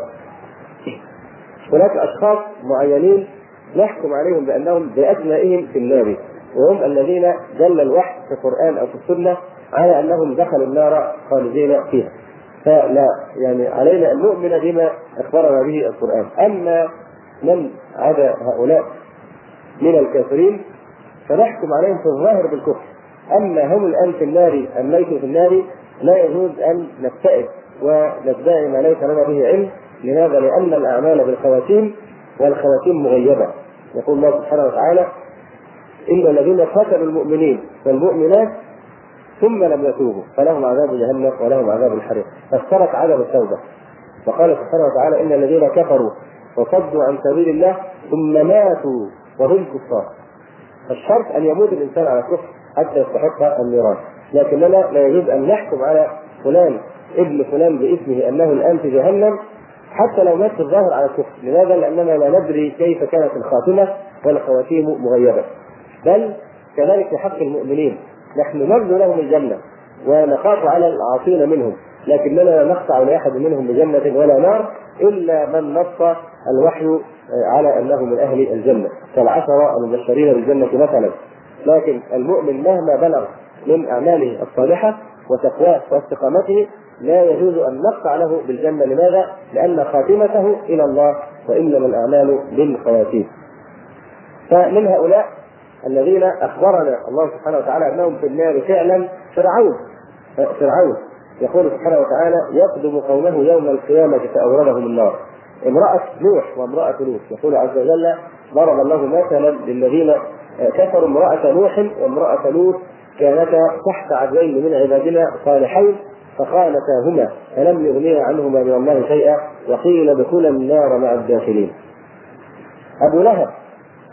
هناك أشخاص معينين نحكم عليهم بأنهم بأسمائهم في النار وهم الذين دل الوحي في القرآن أو في السنة على أنهم دخلوا النار خالدين فيها. فلا يعني علينا أن نؤمن بما أخبرنا به القرآن، أما من عدا هؤلاء من الكافرين فنحكم عليهم في الظاهر بالكفر. أما هم الآن في النار أم ليسوا في النار لا يجوز أن نبتئد وندعي ما ليس لنا به علم لماذا؟ لأن الأعمال بالخواتيم والخواتيم مغيبة. يقول الله سبحانه وتعالى إن الذين قتلوا المؤمنين والمؤمنات ثم لم يتوبوا فلهم عذاب جهنم ولهم عذاب الحريق. فاشترك عدم التوبة. وقال سبحانه وتعالى إن الذين كفروا وصدوا عن سبيل الله ثم ماتوا وهم كفار. الشرط أن يموت الإنسان على الكفر حتى يستحق النيران. لكننا لا يجوز أن نحكم على فلان ابن فلان باسمه أنه الآن في جهنم حتى لو مات في الظاهر على الكفر. لماذا؟ لأننا لا ندري كيف كانت الخاتمة والخواتيم مغيبة. بل كذلك في حق المؤمنين نحن نرجو لهم الجنة ونخاف على العاصين منهم لكننا لا نخضع لاحد منهم بجنة ولا نار إلا من نص الوحي على أنه من أهل الجنة. كالعشره المبشرين بالجنة مثلا. لكن المؤمن مهما بلغ من أعماله الصالحة وتقواه واستقامته لا يجوز أن نقطع له بالجنة لماذا؟ لأن خاتمته إلى الله وإنما الأعمال بالخواتيم. فمن هؤلاء الذين أخبرنا الله سبحانه وتعالى أنهم في النار فعلا فرعون فرعون يقول سبحانه وتعالى يقدم قومه يوم القيامة فأوردهم النار. امرأة نوح وامرأة لوط يقول عز وجل ضرب الله مثلا للذين كفروا امرأة نوح وامرأة لوط كانتا تحت عبدين من عبادنا صالحين فخانتاهما فلم يغنيا عنهما من الله شيئا وقيل ادخلا النار مع الداخلين. أبو لهب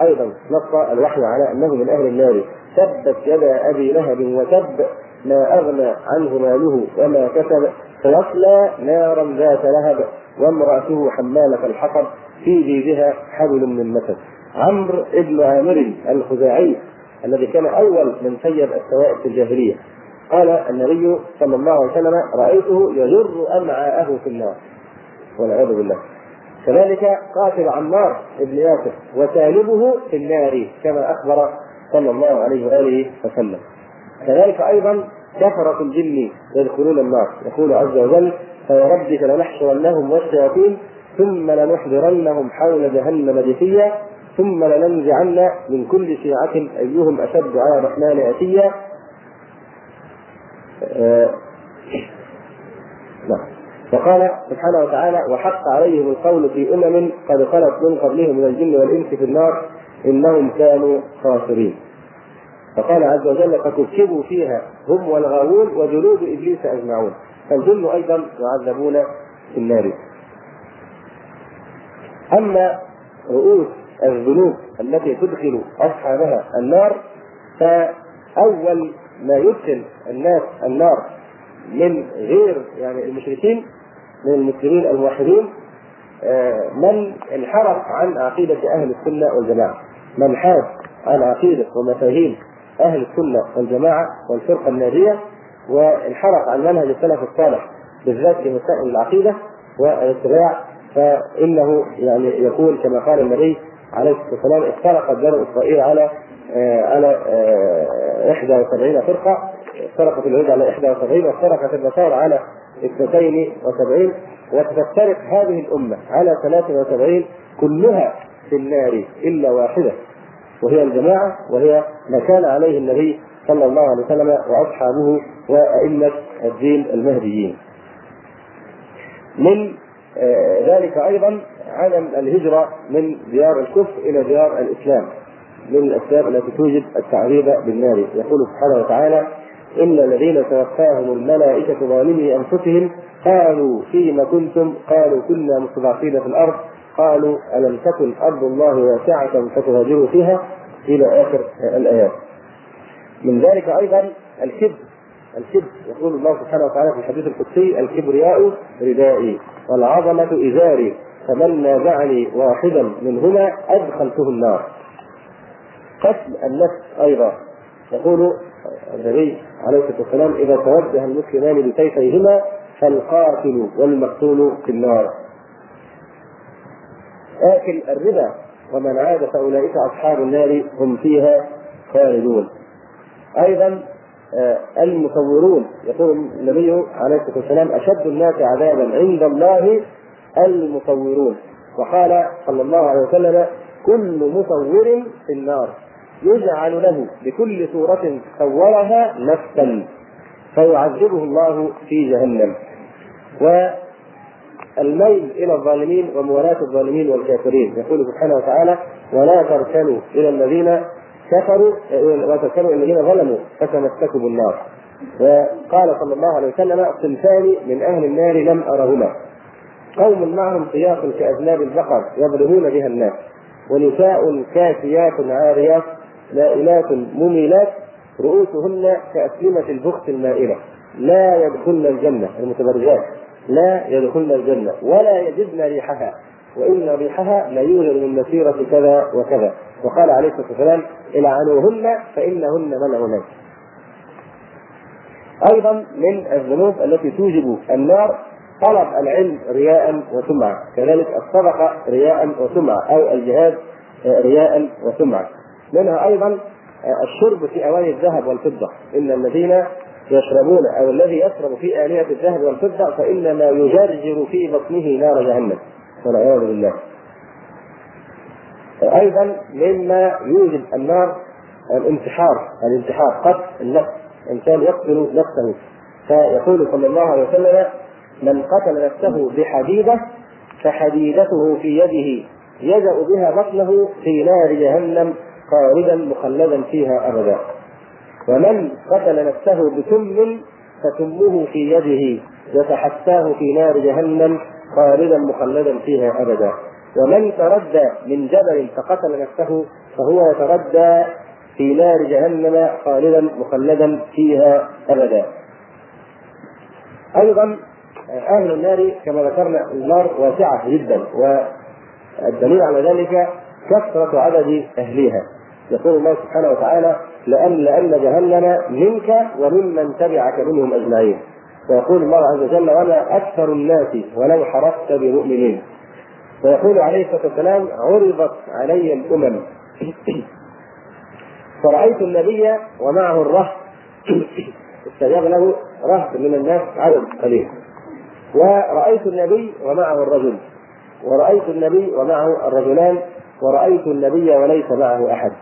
أيضا نص الوحي على أنه من أهل النار تبت يدا أبي لهب وتب ما أغنى عنه ماله وما كسب سيصلى نارا ذات لهب وامرأته حمالة الحطب في جيدها حبل من مسد. عمرو بن عامر الخزاعي الذي كان أول من سيب السوائب في الجاهلية. قال النبي صلى الله عليه وسلم رأيته يجر أمعاءه في النار. والعياذ بالله. كذلك قاتل عمار بن ياسر وسالبه في النار كما أخبر صلى الله عليه وآله وسلم. كذلك أيضا كفرة الجن يدخلون النار. يقول عز وجل فوربك لنحشرنهم والشياطين ثم لنحضرنهم حول جهنم جثيا. ثم لننزعن من كل شيعة أيهم أشد على الرحمن أتيا آه وقال سبحانه وتعالى وحق عليهم القول في أمم قد خلت من قبلهم من الجن والإنس في النار إنهم كانوا خاسرين. فقال عز وجل فكبكبوا فيها هم والغاوون وجنود إبليس أجمعون. فالجن أيضا يعذبون في النار. أما رؤوس الذنوب التي تدخل أصحابها النار فأول ما يدخل الناس النار من غير يعني المشركين من المسلمين الموحدين من انحرف عن عقيدة أهل السنة والجماعة. من حاد عن عقيدة ومفاهيم أهل السنة والجماعة والفرقة الناجية وانحرف عن منهج السلف الصالح بالذات في مسائل العقيدة والاتباع فإنه يعني يكون كما قال النبي عليه الصلاة والسلام افترقت بنو إسرائيل على آه على آه 71 فرقة افترقت اليهود على 71 وافترقت النصارى على 72 وتفترق هذه الأمة على 73 كلها في النار إلا واحدة وهي الجماعة وهي ما كان عليه النبي صلى الله عليه وسلم وأصحابه وأئمة الدين المهديين. من ذلك أيضا عدم الهجرة من ديار الكفر إلى ديار الإسلام من الأسباب التي توجب التعذيب بالنار. يقول سبحانه وتعالى إن الذين توفاهم الملائكة ظالمي أنفسهم قالوا فيما كنتم؟ قالوا كنا مستضعفين في الأرض. قالوا ألم تكن أرض الله واسعة فتهاجروا فيها؟ إلى آخر الآيات. من ذلك أيضا الكبر. الكبر يقول الله سبحانه وتعالى في الحديث القدسي الكبرياء ردائي. والعظمة إزاري فمن نازعني واحدا منهما أدخلته النار. قتل النفس أيضا. يقول النبي عليه الصلاة والسلام إذا توجه المسلمان بسيفيهما فالقاتل والمقتول في النار. آكل الربا ومن عاد فأولئك أصحاب النار هم فيها خالدون. أيضا المصورون. يقول النبي عليه الصلاة والسلام أشد الناس عذابا عند الله المصورون. وقال صلى الله عليه وسلم كل مصور في النار يجعل له بكل صورة صورها نفسا فيعذبه الله في جهنم. والميل إلى الظالمين وموالاة الظالمين والكافرين. يقول سبحانه وتعالى ولا تركنوا إلى الذين كفروا وتذكروا الذين ظلموا فتمسكوا بالنار وقال صلى الله عليه وسلم صنفان من أهل النار لم أرهما. قوم معهم سياق كأذناب البقر يضربون بها الناس. ونساء كاسيات عاريات مائلات مميلات رؤوسهن كأسلمة البخت المائلة. لا يدخلن الجنة المتبرجات. لا يدخلن الجنة. ولا يجدن ريحها. وإن ريحها لا يوجد من مسيرة كذا وكذا. وقال عليه الصلاة والسلام العنوهن فإنهن ملعونات أيضا من الذنوب التي توجب النار طلب العلم رياء وسمعة. كذلك الصدقة رياء وسمعة أو الجهاد رياء وسمعة. منها أيضا الشرب في أواني الذهب والفضة. إن الذين يشربون أو الذي يشرب في آلية الذهب والفضة فإنما يجرجر في بطنه نار جهنم. والعياذ بالله. أيضا مما يوجب النار الانتحار الانتحار قتل النفس إنسان يقتل نفسه فيقول صلى الله عليه وسلم من قتل نفسه بحديدة فحديدته في يده يجأ بها بطنه في نار جهنم خالدا مخلدا فيها أبدا ومن قتل نفسه بسم فتمه في يده يتحساه في نار جهنم خالدا مخلدا فيها أبدا ومن تردى من جبل فقتل نفسه فهو يتردى في نار جهنم خالدا مخلدا فيها أبدا. أيضا أهل النار كما ذكرنا النار واسعة جدا والدليل على ذلك كثرة عدد اهلها. يقول الله سبحانه وتعالى لأن لأن جهنم منك وممن تبعك منهم أجمعين ويقول الله عز وجل وما أكثر الناس ولو حرصت بمؤمنين. ويقول عليه الصلاة والسلام عرضت علي الأمم. فرأيت النبي ومعه الرهط استجاب له رهط من الناس عدد قليل ورأيت النبي ومعه الرجل. ورأيت النبي ومعه الرجلان. ورأيت النبي وليس معه أحد.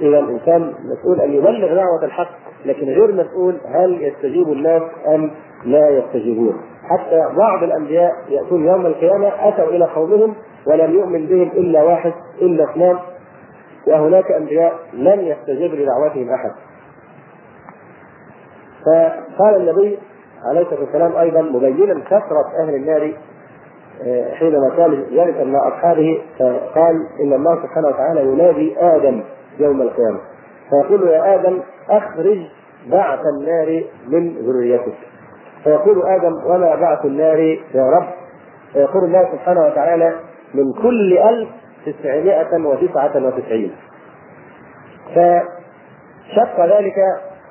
إذا الإنسان مسؤول أن يبلغ دعوة الحق لكن غير مسؤول هل يستجيب الناس أم لا يستجيبون حتى بعض الأنبياء يأتون يوم القيامة أتوا إلى قومهم ولم يؤمن بهم إلا واحد إلا اثنان وهناك أنبياء لم يستجب لدعوتهم أحد. فقال النبي عليه الصلاة والسلام أيضا مبينا كثرة أهل النار آه، حينما قال يرث مع أصحابه فقال إن الله سبحانه وتعالى ينادي آدم يوم القيامة. فيقول يا آدم أخرج بعث النار من ذريتك. فيقول آدم وما بعث النار يا رب. فيقول الله سبحانه وتعالى من كل ألف تسعمائة وتسعة وتسعين. فشق ذلك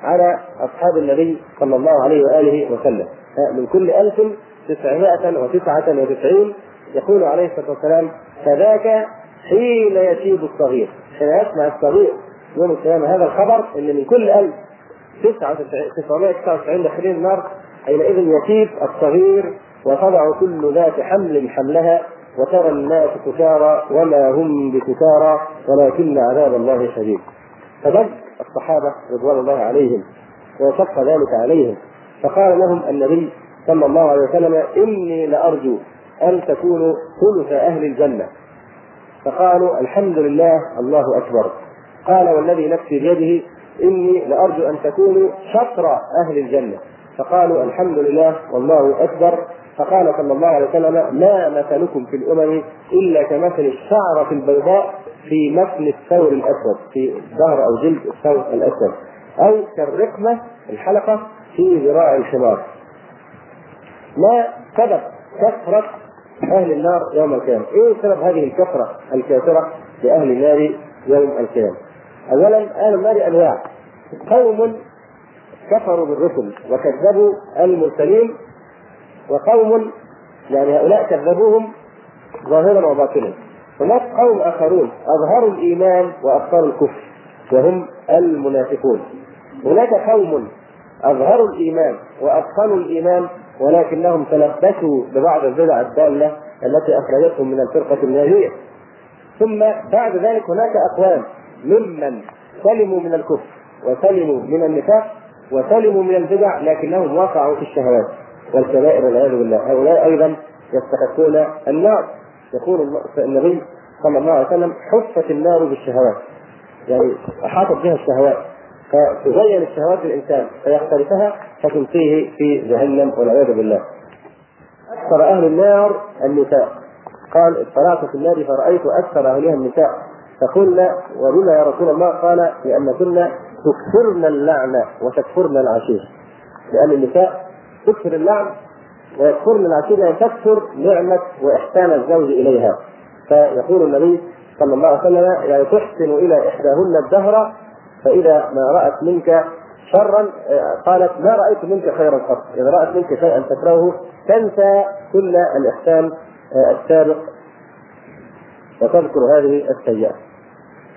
على أصحاب النبي صلى الله عليه وآله وسلم. من كل ألف تسعمائة وتسعة وتسعين يقول عليه الصلاة والسلام فذاك حين يشيب الصغير حين يسمع الصغير يوم القيامة هذا الخبر أن من كل ألف تسعة تسعمائة تسعة وتسعين داخلين النار حينئذ يشيب الصغير وتضع كل ذات حمل حملها وترى الناس سكارى وما هم بسكارى ولكن عذاب الله شديد. فبد الصحابة رضوان الله عليهم وشق ذلك عليهم. فقال لهم النبي صلى الله عليه وسلم إني لأرجو أن تكونوا ثلث أهل الجنة. فقالوا الحمد لله الله أكبر. قال والذي نفسي بيده إني لأرجو أن تكونوا شطر أهل الجنة. فقالوا الحمد لله والله أكبر فقال صلى الله عليه وسلم ما مثلكم في الأمم إلا كمثل الشعرة البيضاء في مثل الثور الأسود في ظهر أو جلد الثور الأسود أو كالرقمة الحلقة في ذراع الحمار ما سبب كثرة أهل النار يوم القيامة؟ إيه سبب هذه الكثرة الكافره لأهل النار يوم القيامة؟ اولا أهل النار أنواع قوم كفروا بالرسل وكذبوا المرسلين وقوم يعني هؤلاء كذبوهم ظاهرا وباطنا. هناك قوم آخرون أظهروا الإيمان وأبطلوا الكفر وهم المنافقون. هناك قوم أظهروا الإيمان وأبطلوا الإيمان ولكنهم تلبسوا ببعض البدع الضالة التي أخرجتهم من الفرقة الناجية. ثم بعد ذلك هناك أقوام ممن سلموا من الكفر وسلموا من النفاق وسلموا من البدع لكنهم وقعوا في الشهوات والكبائر والعياذ بالله. هؤلاء أيضا يستحقون النار. يقول النبي صلى الله عليه وسلم حفت النار بالشهوات. يعني أحاطت بها الشهوات. فتزين الشهوات الانسان فيختلفها فتلقيه في جهنم والعياذ بالله. أكثر أهل النار النساء. قال اطلعت في النار فرأيت أكثر أهلها النساء. فقلنا ولما يا رسول الله؟ قال لأن كنا تكثرن اللعنه وتكفرن العشير. لأن النساء تكثر اللعن ويكفرن العشير ان تكثر نعمة وإحسان الزوج إليها. فيقول النبي صلى الله عليه وسلم يعني تحسن إلى إحداهن الدهر فإذا ما رأت منك شرا قالت ما رأيت منك خيرا قط. إذا رأت منك شيئا تكرهه تنسى كل الإحسان السابق. وتذكر هذه السيئة.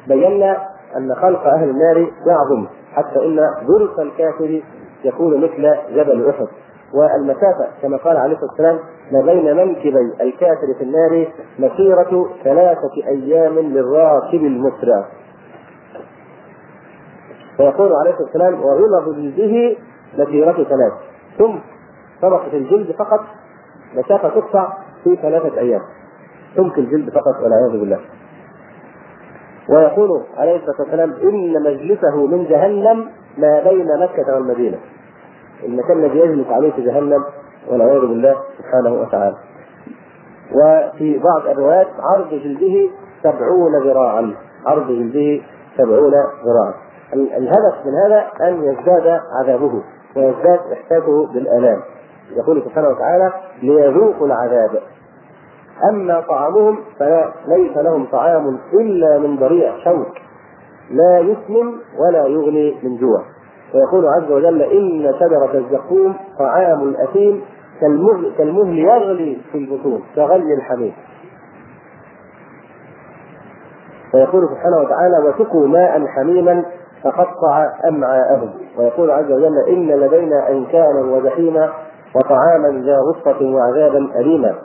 بينا أن خلق أهل النار يعظم حتى إن ظلف الكافر يكون مثل جبل أحد. والمسافة كما قال عليه الصلاة والسلام ما بين منكبي الكافر في النار مسيرة ثلاثة أيام للراكب المسرع. فيقول عليه الصلاة والسلام وغلظ جلده مسيرة ثلاث. ثم طبقه الجلد فقط مسافة تقطع في ثلاثة أيام. سمك الجلد فقط والعياذ بالله. ويقول عليه الصلاة والسلام إن مجلسه من جهنم ما بين مكة والمدينة. المكان الذي يجلس عليه في جهنم والعياذ بالله سبحانه وتعالى. وفي بعض الروايات عرض جلده سبعون ذراعا. عرض جلده سبعون ذراعا. الهدف من هذا أن يزداد عذابه ويزداد إحساسه بالالام يقول سبحانه وتعالى ليذوقوا العذاب. أما طعامهم فليس لهم طعام إلا من ضريع شوك. لا يسمن ولا يغني من جوع. ويقول عز وجل إن شجرة الزقوم طعام الاثيم كالمهل, كالمهل يغلي في البطون كغلي الحميم. ويقول سبحانه وتعالى وسقوا ماء حميما فقطع أمعاءهم. ويقول عز وجل إن لدينا أنكالا وجحيما وطعاما ذا غصة وعذابا أليما.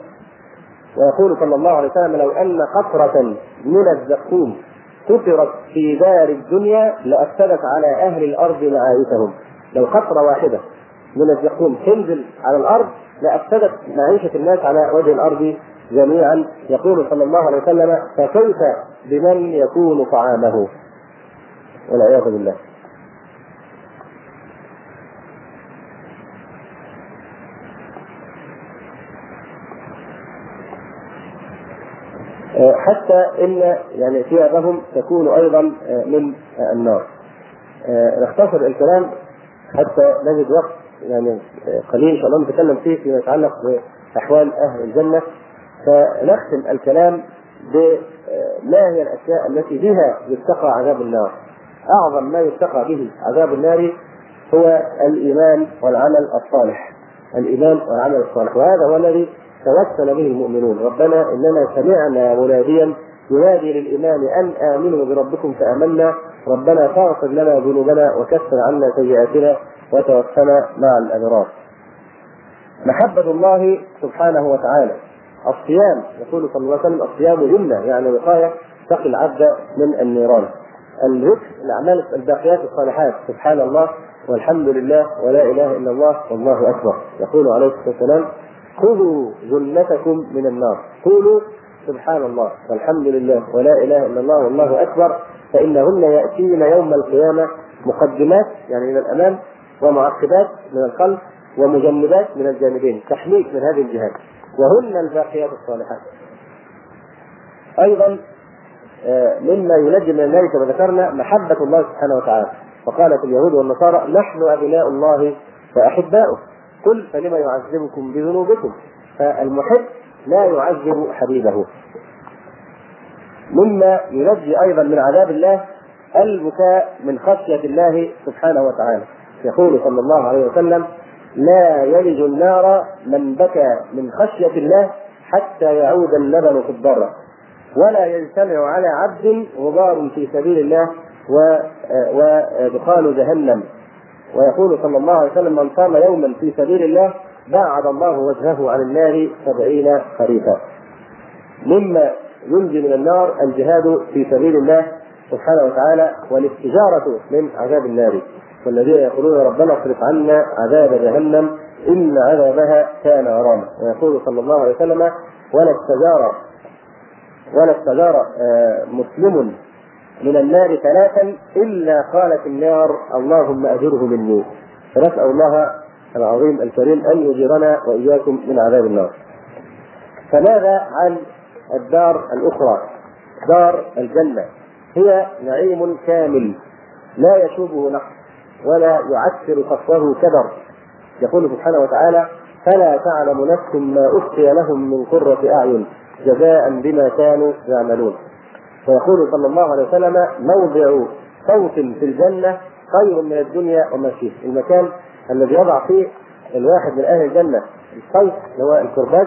ويقول صلى الله عليه وسلم لو أن قطره من الزقوم كثرت في دار الدنيا لأفسدت على أهل الأرض معايشهم. لو قطره واحدة من الزقوم تنزل على الأرض لأفسدت معيشة الناس على وجه الأرض جميعا. يقول صلى الله عليه وسلم فكيف بمن يكون طعامه؟ والعياذ بالله. حتى إن يعني ثيابهم تكون أيضا من النار. نختصر الكلام حتى نجد وقت يعني قليل إن شاء الله نتكلم فيه فيما يتعلق بأحوال أهل الجنة فنختم الكلام بما هي الأشياء التي بها يتقى عذاب النار. أعظم ما يتقى به عذاب النار هو الإيمان والعمل الصالح. الإيمان والعمل الصالح وهذا هو الذي توسل به المؤمنون ربنا إننا سمعنا مناديا ينادي للإيمان أن آمنوا بربكم فآمنا ربنا فاغفر لنا ذنوبنا وكفر عنا سيئاتنا وتوفنا مع الأبرار. محبة الله سبحانه وتعالى الصيام يقول صلى الله عليه وسلم الصيام جنة يعني وقاية تقي العبد من النيران. الذكر الأعمال الباقيات الصالحات سبحان الله والحمد لله ولا إله إلا الله والله أكبر يقول عليه الصلاة والسلام خذوا جنتكم من النار. قولوا سبحان الله والحمد لله ولا إله إلا الله والله أكبر فإنهن يأتين يوم القيامة مقدمات يعني من الأمام ومعقبات من الخلف ومجنبات من الجانبين تحميك من هذه الجهات. وهن الباقيات الصالحات. أيضا مما ينجي من النار كما ذكرنا محبة الله سبحانه وتعالى. وقالت اليهود والنصارى نحن أبناء الله واحباؤه قل فلم يعذبكم بذنوبكم؟ فالمحب لا يعذب حبيبه. مما ينجي أيضا من عذاب الله البكاء من خشية الله سبحانه وتعالى. يقول صلى الله عليه وسلم لا يلج النار من بكى من خشية الله حتى يعود اللبن في الضرع ولا يجتمع على عبد غبار في سبيل الله ودخان جهنم. ويقول صلى الله عليه وسلم من صام يوما في سبيل الله باعد الله وجهه عن النار سبعين خريفا. مما ينجي من النار الجهاد في سبيل الله سبحانه وتعالى والاستجارة من عذاب النار. والذين يقولون ربنا اصرف عنا عذاب جهنم إن عذابها كان غراما. ويقول صلى الله عليه وسلم ولا استجار ولا استجار مسلم من النار ثلاثا إلا قالت النار اللهم أجره مني فنسأل الله العظيم الكريم أن يجيرنا وإياكم من عذاب النار. فماذا عن الدار الأخرى؟ دار الجنة هي نعيم كامل لا يشوبه نقص ولا يعسر صفوه كدر يقول سبحانه وتعالى فلا تعلم نفس ما أخفي لهم من قرة أعين جزاء بما كانوا يعملون ويقول صلى الله عليه وسلم موضع صوت في الجنة خير من الدنيا وما فيه. المكان الذي يضع فيه الواحد من أهل الجنة. الصوت اللي هو الكرباج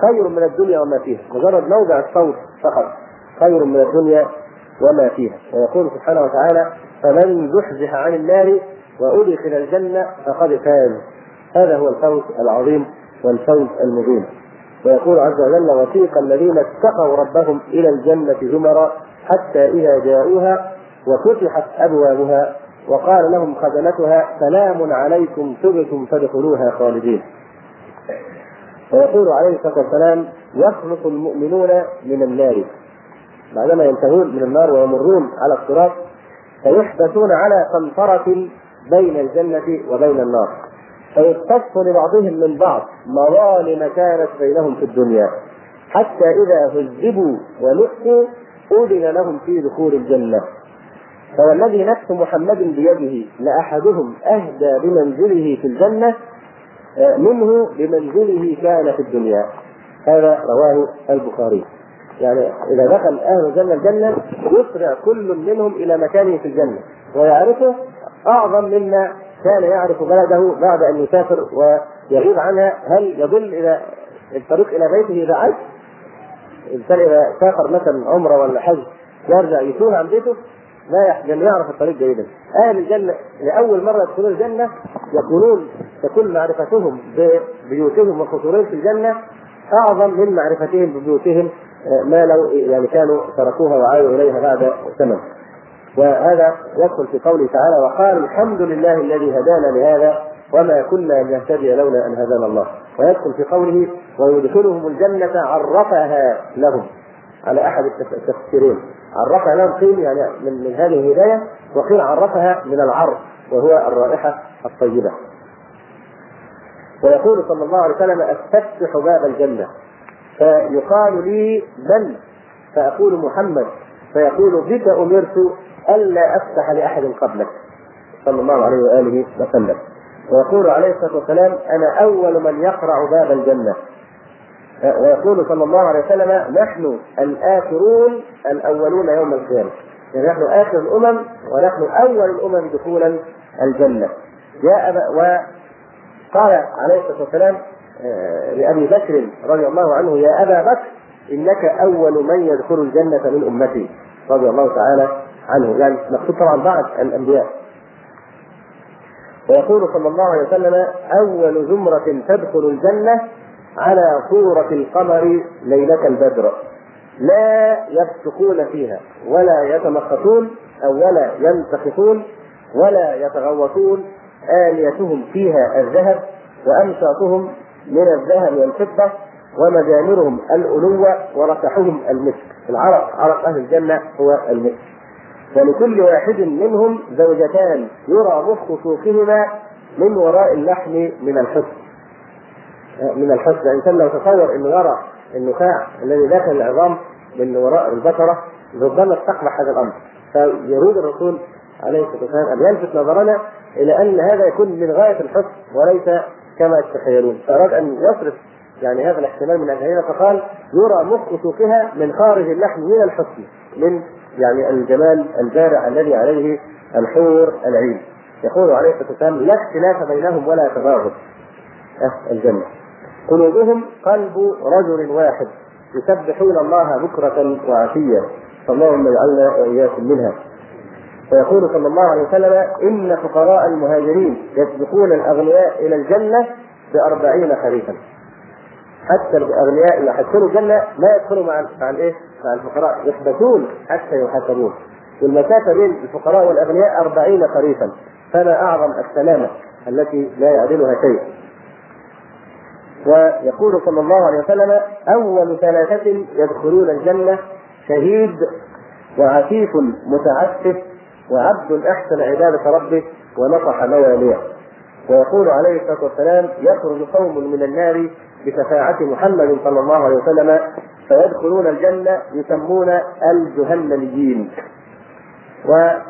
خير من الدنيا وما فيها. مجرد موضع الصوت فقط خير من الدنيا وما فيها. ويقول سبحانه وتعالى فمن زحزح عن النار وأدخل الجنة فقد فاز. هذا هو الفوز العظيم والفوز المبين. ويقول عز وجل وسيق الذين اتقوا ربهم إلى الجنة زمرا حتى إذا جاءوها وفتحت أبوابها وقال لهم خزنتها سلام عليكم تبتم فادخلوها خالدين. ويقول عليه الصلاة والسلام يخلص المؤمنون من النار. بعدما ينتهون من النار ويمرون على الصراط فيحبسون على قنطرة بين الجنة وبين النار. فيقتص لبعضهم من بعض مظالم كانت بينهم في الدنيا. حتى إذا هذبوا ونحسوا أذن لهم في دخول الجنة. فوالذي نفس محمد بيده لأحدهم أهدى بمنزله في الجنة منه بمنزله كان في الدنيا. هذا رواه البخاري. يعني إذا دخل أهل الجنة الجنة يسرع كل منهم إلى مكانه في الجنة. ويعرفه أعظم مما كان يعرف بلده بعد أن يسافر ويغيب عنها هل يضل إلى الطريق إلى بيته إذا عاش الإنسان إذا سافر مثلا عمرة ولا حج يرجع يتوه عن بيته لا لم يعرف الطريق جيدا. أهل الجنة لأول مرة يدخلون الجنة يكونون تكون معرفتهم ببيوتهم وقصورهم في الجنة أعظم من معرفتهم ببيوتهم آه، ما لو يعني كانوا تركوها وعادوا إليها بعد زمن وهذا يدخل في قوله تعالى وقال الحمد لله الذي هدانا لهذا وما كنا لنهتدي لولا أن هدانا الله. ويدخل في قوله ويدخلهم الجنة عرفها لهم. على أحد التفسيرين. عرفها لهم قيل يعني من, من هذه الهداية وقيل عرفها من العرف وهو الرائحة الطيبة. ويقول صلى الله عليه وسلم أستفتح باب الجنة. فيقال لي من؟ فأقول محمد. فيقول بك أمرت ألا أفتح لأحد قبلك. صلى الله عليه وآله وسلم. ويقول عليه الصلاة والسلام أنا أول من يقرع باب الجنة. ويقول صلى الله عليه وسلم نحن الآخرون الأولون يوم القيامة. يعني نحن آخر الأمم ونحن أول الأمم دخولا الجنة. جاء وقال عليه الصلاة والسلام آه، لأبي بكر رضي الله عنه يا أبا بكر إنك أول من يدخل الجنة من أمتي. رضي الله تعالى عنه. يعني مقصود طبعا بعد الأنبياء. ويقول صلى الله عليه وسلم أول زمرة تدخل الجنة على صورة القمر ليلة البدر. لا يفسقون فيها ولا يتمخطون أو ولا ينتخطون ولا يتغوطون. آليتهم فيها الذهب وأمشاطهم من الذهب والفضة ومجامرهم الألوة وركحهم المسك. العرق عرق أهل الجنة هو المسك. ولكل واحد منهم زوجتان يرى مخ سوقهما من وراء اللحم من الحسن. من الحسن. الانسان لو تصور انه يرى النخاع الذي داخل العظام من وراء البشره ربما استقبح هذا الأمر. فيريد الرسول عليه الصلاة والسلام أن يلفت نظرنا إلى أن هذا يكون من غاية الحسن وليس كما تتخيلون فأراد أن يصرف يعني هذا الاحتمال من اجلنا فقال يرى مخ سوقها من خارج اللحم من الحسن من يعني الجمال البارع الذي عليه الحور العين. يقول عليه الصلاة والسلام لا اختلاف بينهم ولا تباغض أه الجنة. قلوبهم قلب رجل واحد. يسبحون الله بكرة وعشيا اللهم اجعلنا وإياكم منها. ويقول صلى الله عليه وسلم إن فقراء المهاجرين يسبقون الأغنياء إلى الجنة بأربعين خريفا. حتى الأغنياء اللي حصلوا الجنة ما يدخلوا مع مع الإيه؟ مع الفقراء يحبسون حتى يحاسبون. والمسافة بين الفقراء والأغنياء أربعين خريفا فما أعظم السلامة التي لا يعدلها شيء. ويقول صلى الله عليه وسلم أول ثلاثة يدخلون الجنة شهيد وعفيف متعفف وعبد أحسن عبادة ربه ونصح مواليه. ويقول عليه الصلاة والسلام يخرج قوم من النار بشفاعة محمد صلى الله عليه وسلم فيدخلون الجنة يسمون الجهنميين. وقال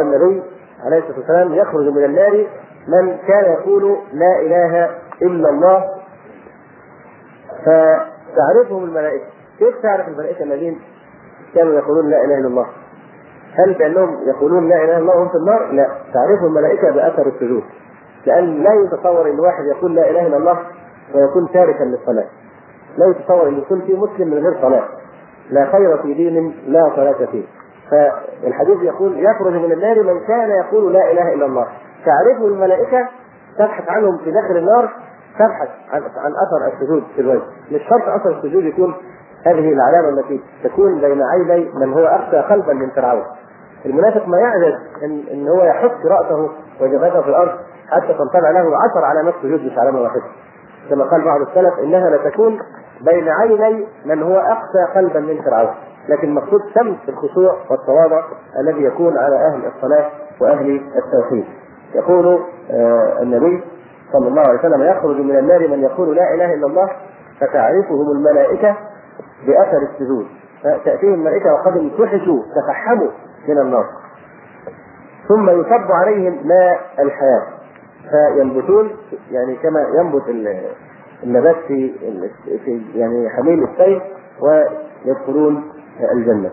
النبي عليه الصلاة والسلام يخرج من النار من كان يقول لا إله إلا الله. فتعرفهم الملائكة. كيف تعرف الملائكة الذين كانوا يقولون لا إله إلا الله؟ هل بأنهم يقولون لا إله إلا الله وهم في النار؟ لا. تعرفهم الملائكة بأثر السجود. لأن لا يتصور إن واحد يقول لا إله إلا الله ويكون تاركا للصلاة. لا يتصور إن يكون في مسلم من غير صلاة. لا خير في دين لا صلاة فيه. فالحديث يقول يخرج من النار من كان يقول لا إله إلا الله. تعرفه الملائكة تبحث عنهم في داخل النار تبحث عن عن أثر السجود في الوجه. مش شرط أثر السجود يكون هذه العلامة التي تكون بين عيني من هو أخشى قلبا من فرعون. المنافق ما يعجز ان, إن هو يحط رأسه وجبهته في الأرض حتى تنطبع له عشر علامات سجود مش علامه واحدة كما قال بعض السلف إنها لتكون بين عيني من هو اقسى قلبا من فرعون. لكن المقصود شمس الخشوع والتواضع الذي يكون على أهل الصلاة وأهل التوحيد. يقول آه النبي صلى الله عليه وسلم يخرج من النار من يقول لا إله إلا الله فتعرفهم الملائكة بأثر السجود. فتأتيهم الملائكة وقد انتحشوا تفحموا من النار. ثم يصب عليهم ماء الحياة. فينبتون يعني كما ينبت النبات في في يعني حميل السيف ويدخلون الجنة.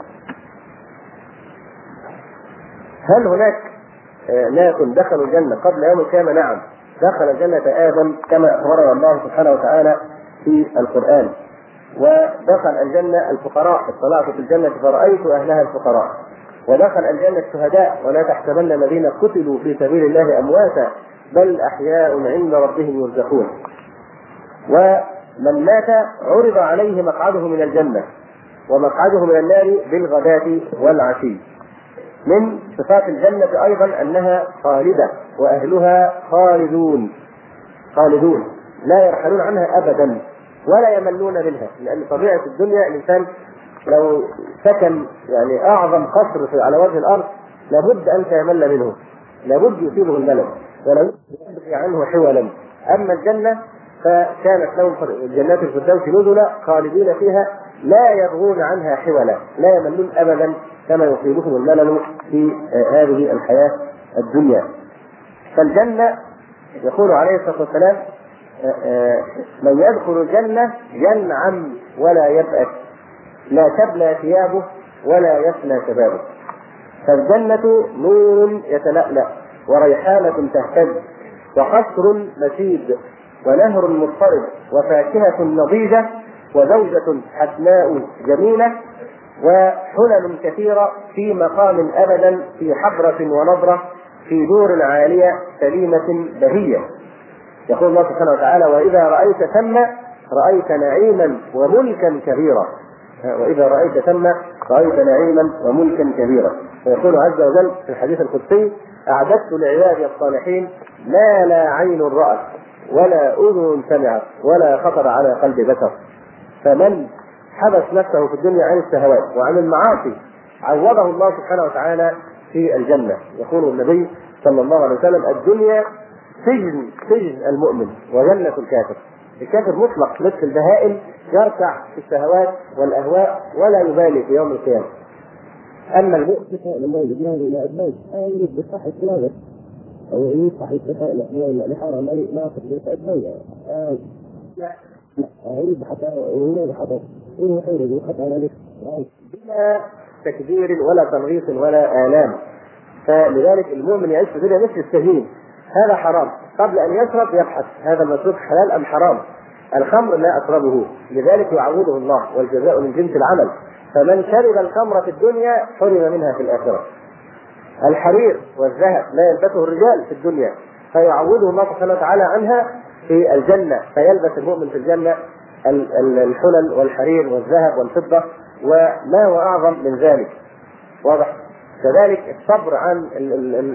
هل هناك ناس دخلوا الجنة قبل يوم القيامة؟ نعم. دخل جنة آدم كما أخبرنا الله سبحانه وتعالى في القرآن. ودخل الجنة الفقراء اطلعت في الجنة فرأيت أهلها الفقراء. ودخل الجنة الشهداء. ولا تحسبن الذين قتلوا في سبيل الله أمواتا بل أحياء عند ربهم يرزقون. ومن مات عرض عليه مقعده من الجنة ومقعده من النار بالغداة والعشي. من صفات الجنة أيضا أنها خالدة وأهلها خالدون. خالدون. لا يرحلون عنها أبدا ولا يملون منها لأن طبيعة الدنيا الإنسان لو سكن يعني أعظم قصر على وجه الأرض لابد أن يمل منه. لابد يصيبه الملل ولو يبقي عنه حولا. أما الجنة فكانت لهم جنات الفردوس نزلا خالدين فيها لا يبغون عنها حولا لا يملون ابدا كما يصيبهم الملل في هذه الحياة الدنيا. فالجنة يقول عليه الصلاة والسلام من يدخل الجنة ينعم ولا يبأس. لا تبلى ثيابه ولا يفنى شبابه. فالجنة نور يتلألأ وريحانة تهتز وقصر مشيد ونهر مضطرب وفاكهة نضيجة وزوجة حسناء جميلة وحلل كثيرة في مقام أبدا في حضرة ونظرة في دور عالية سليمة بهية. يقول الله سبحانه وتعالى وإذا رأيت ثم رأيت نعيما وملكا كبيرا. وإذا رأيت ثم رأيت نعيما وملكا كبيرا. ويقول عز وجل في الحديث القدسي أعددت لعبادي الصالحين ما لا عين رأت ولا أذن سمعت ولا خطر على قلب بشر. فمن حبس نفسه في الدنيا عن الشهوات وعن المعاصي عوضه الله سبحانه وتعالى في الجنة. يقول النبي صلى الله عليه وسلم الدنيا سجن سجن المؤمن وجنة الكافر. الكافر مطلق مثل البهائم يركع في الشهوات والأهواء ولا يبالي في يوم القيامة. أما المؤمن له إلى ابنائه يريد بصحة ثلاثة أو يريد صحيح لحرم ما يقصد ابنائه يريد حتى يريد حتى يريد حتى ذلك بلا تكبير ولا تنغيص ولا آلام. فلذلك المؤمن يعيش في الدنيا مثل السجين هذا حرام. قبل أن يشرب يبحث هذا المشروب حلال أم حرام. الخمر لا اشربه لذلك يعوضه الله والجزاء من جنس العمل. فمن شرب الخمر في الدنيا حرم منها في الآخرة. الحرير والذهب لا يلبسه الرجال في الدنيا فيعوضه الله سبحانه وتعالى عنها في الجنة. فيلبس المؤمن في الجنة الحلل والحرير والذهب والفضة وما هو أعظم من ذلك. واضح؟ كذلك الصبر عن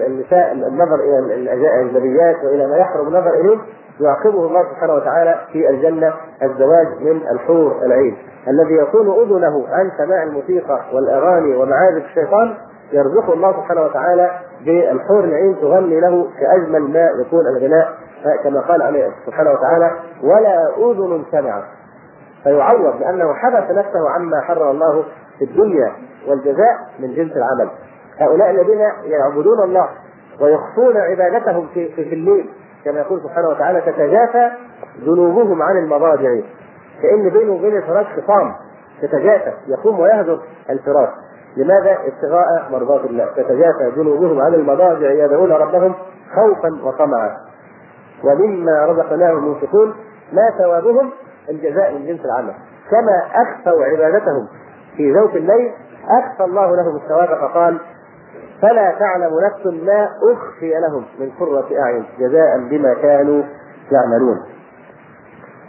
النساء النظر إلى الاجنبيات وإلى ما يحرم النظر اليه يعاقبه الله سبحانه وتعالى في الجنة الزواج من الحور العين. الذي يكون أذنه عن سماع الموسيقى والأغاني ومعازف الشيطان يرزقه الله سبحانه وتعالى بالحور العين تغني له كأجمل ما يكون الغناء كما قال عليه سبحانه وتعالى ولا أذن سمعت فيعوض لأنه حبس نفسه عما حرم الله في الدنيا والجزاء من جنس العمل. هؤلاء الذين يعبدون الله ويخفون عبادتهم في, في, في الليل كما يقول سبحانه وتعالى تتجافى ذنوبهم عن المضاجع. كأن بينه وبين الفراش خصام تتجافى يقوم ويهجر الفراش. لماذا؟ ابتغاء مرضات الله. تتجافى جنوبهم عن المضاجع يدعون ربهم خوفا وطمعا. ومما رزقناهم ينفقون ما ثوابهم؟ الجزاء من جنس العمل. كما أخفوا عبادتهم في ذوق الليل أخفى الله لهم الثواب فقال فلا تعلم نفس ما أخفي لهم من قرة أعين جزاء بما كانوا يعملون.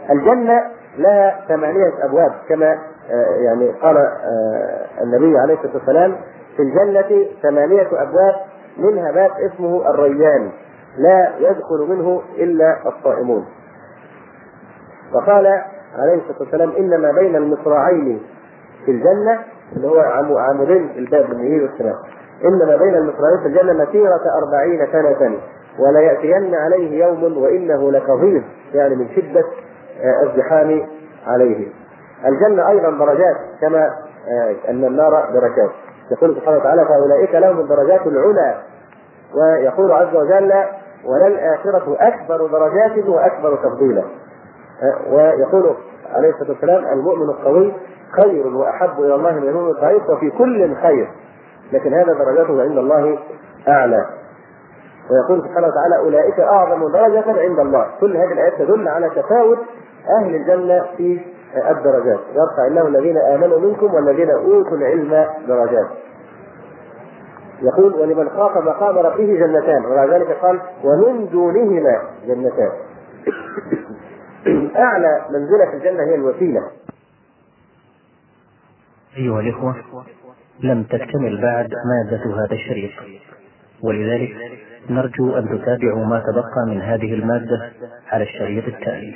الجنة لها ثمانية أبواب كما آه، يعني قال آه، النبي عليه الصلاة والسلام في الجنة ثمانية أبواب منها باب اسمه الريان لا يدخل منه إلا الصائمون. وقال عليه الصلاة والسلام إن ما بين المصراعين في الجنة اللي هو عمودين الباب من اليمين إن ما بين المصراعين في الجنة مسيرة أربعين سنة ولا يأتين عليه يوم وإنه لكظيم يعني من شدة آه، الزحام عليه. الجنة أيضا درجات كما آه، أن النار درجات. يقول سبحانه وتعالى فأولئك لهم الدرجات العلى ويقول عز وجل وللآخرة أكبر درجات وأكبر تفضيلا. آه، ويقول عليه الصلاة والسلام المؤمن القوي خير وأحب إلى الله من المؤمن الضعيف وفي كل خير. لكن هذا درجاته عند الله أعلى. ويقول سبحانه وتعالى أولئك أعظم درجة عند الله. كل هذه الآيات تدل على تفاوت أهل الجنة في الدرجات. يرفع الله الذين آمنوا منكم والذين أوتوا العلم درجات. يقول ولمن خاف مقام ربه جنتان. وبعد ذلك قال ومن دونهما جنتان. أعلى منزلة في الجنة هي الوسيلة. أيها الإخوة لم تكتمل بعد مادة هذا الشريط ولذلك نرجو أن تتابعوا ما تبقى من هذه المادة على الشريط التالي.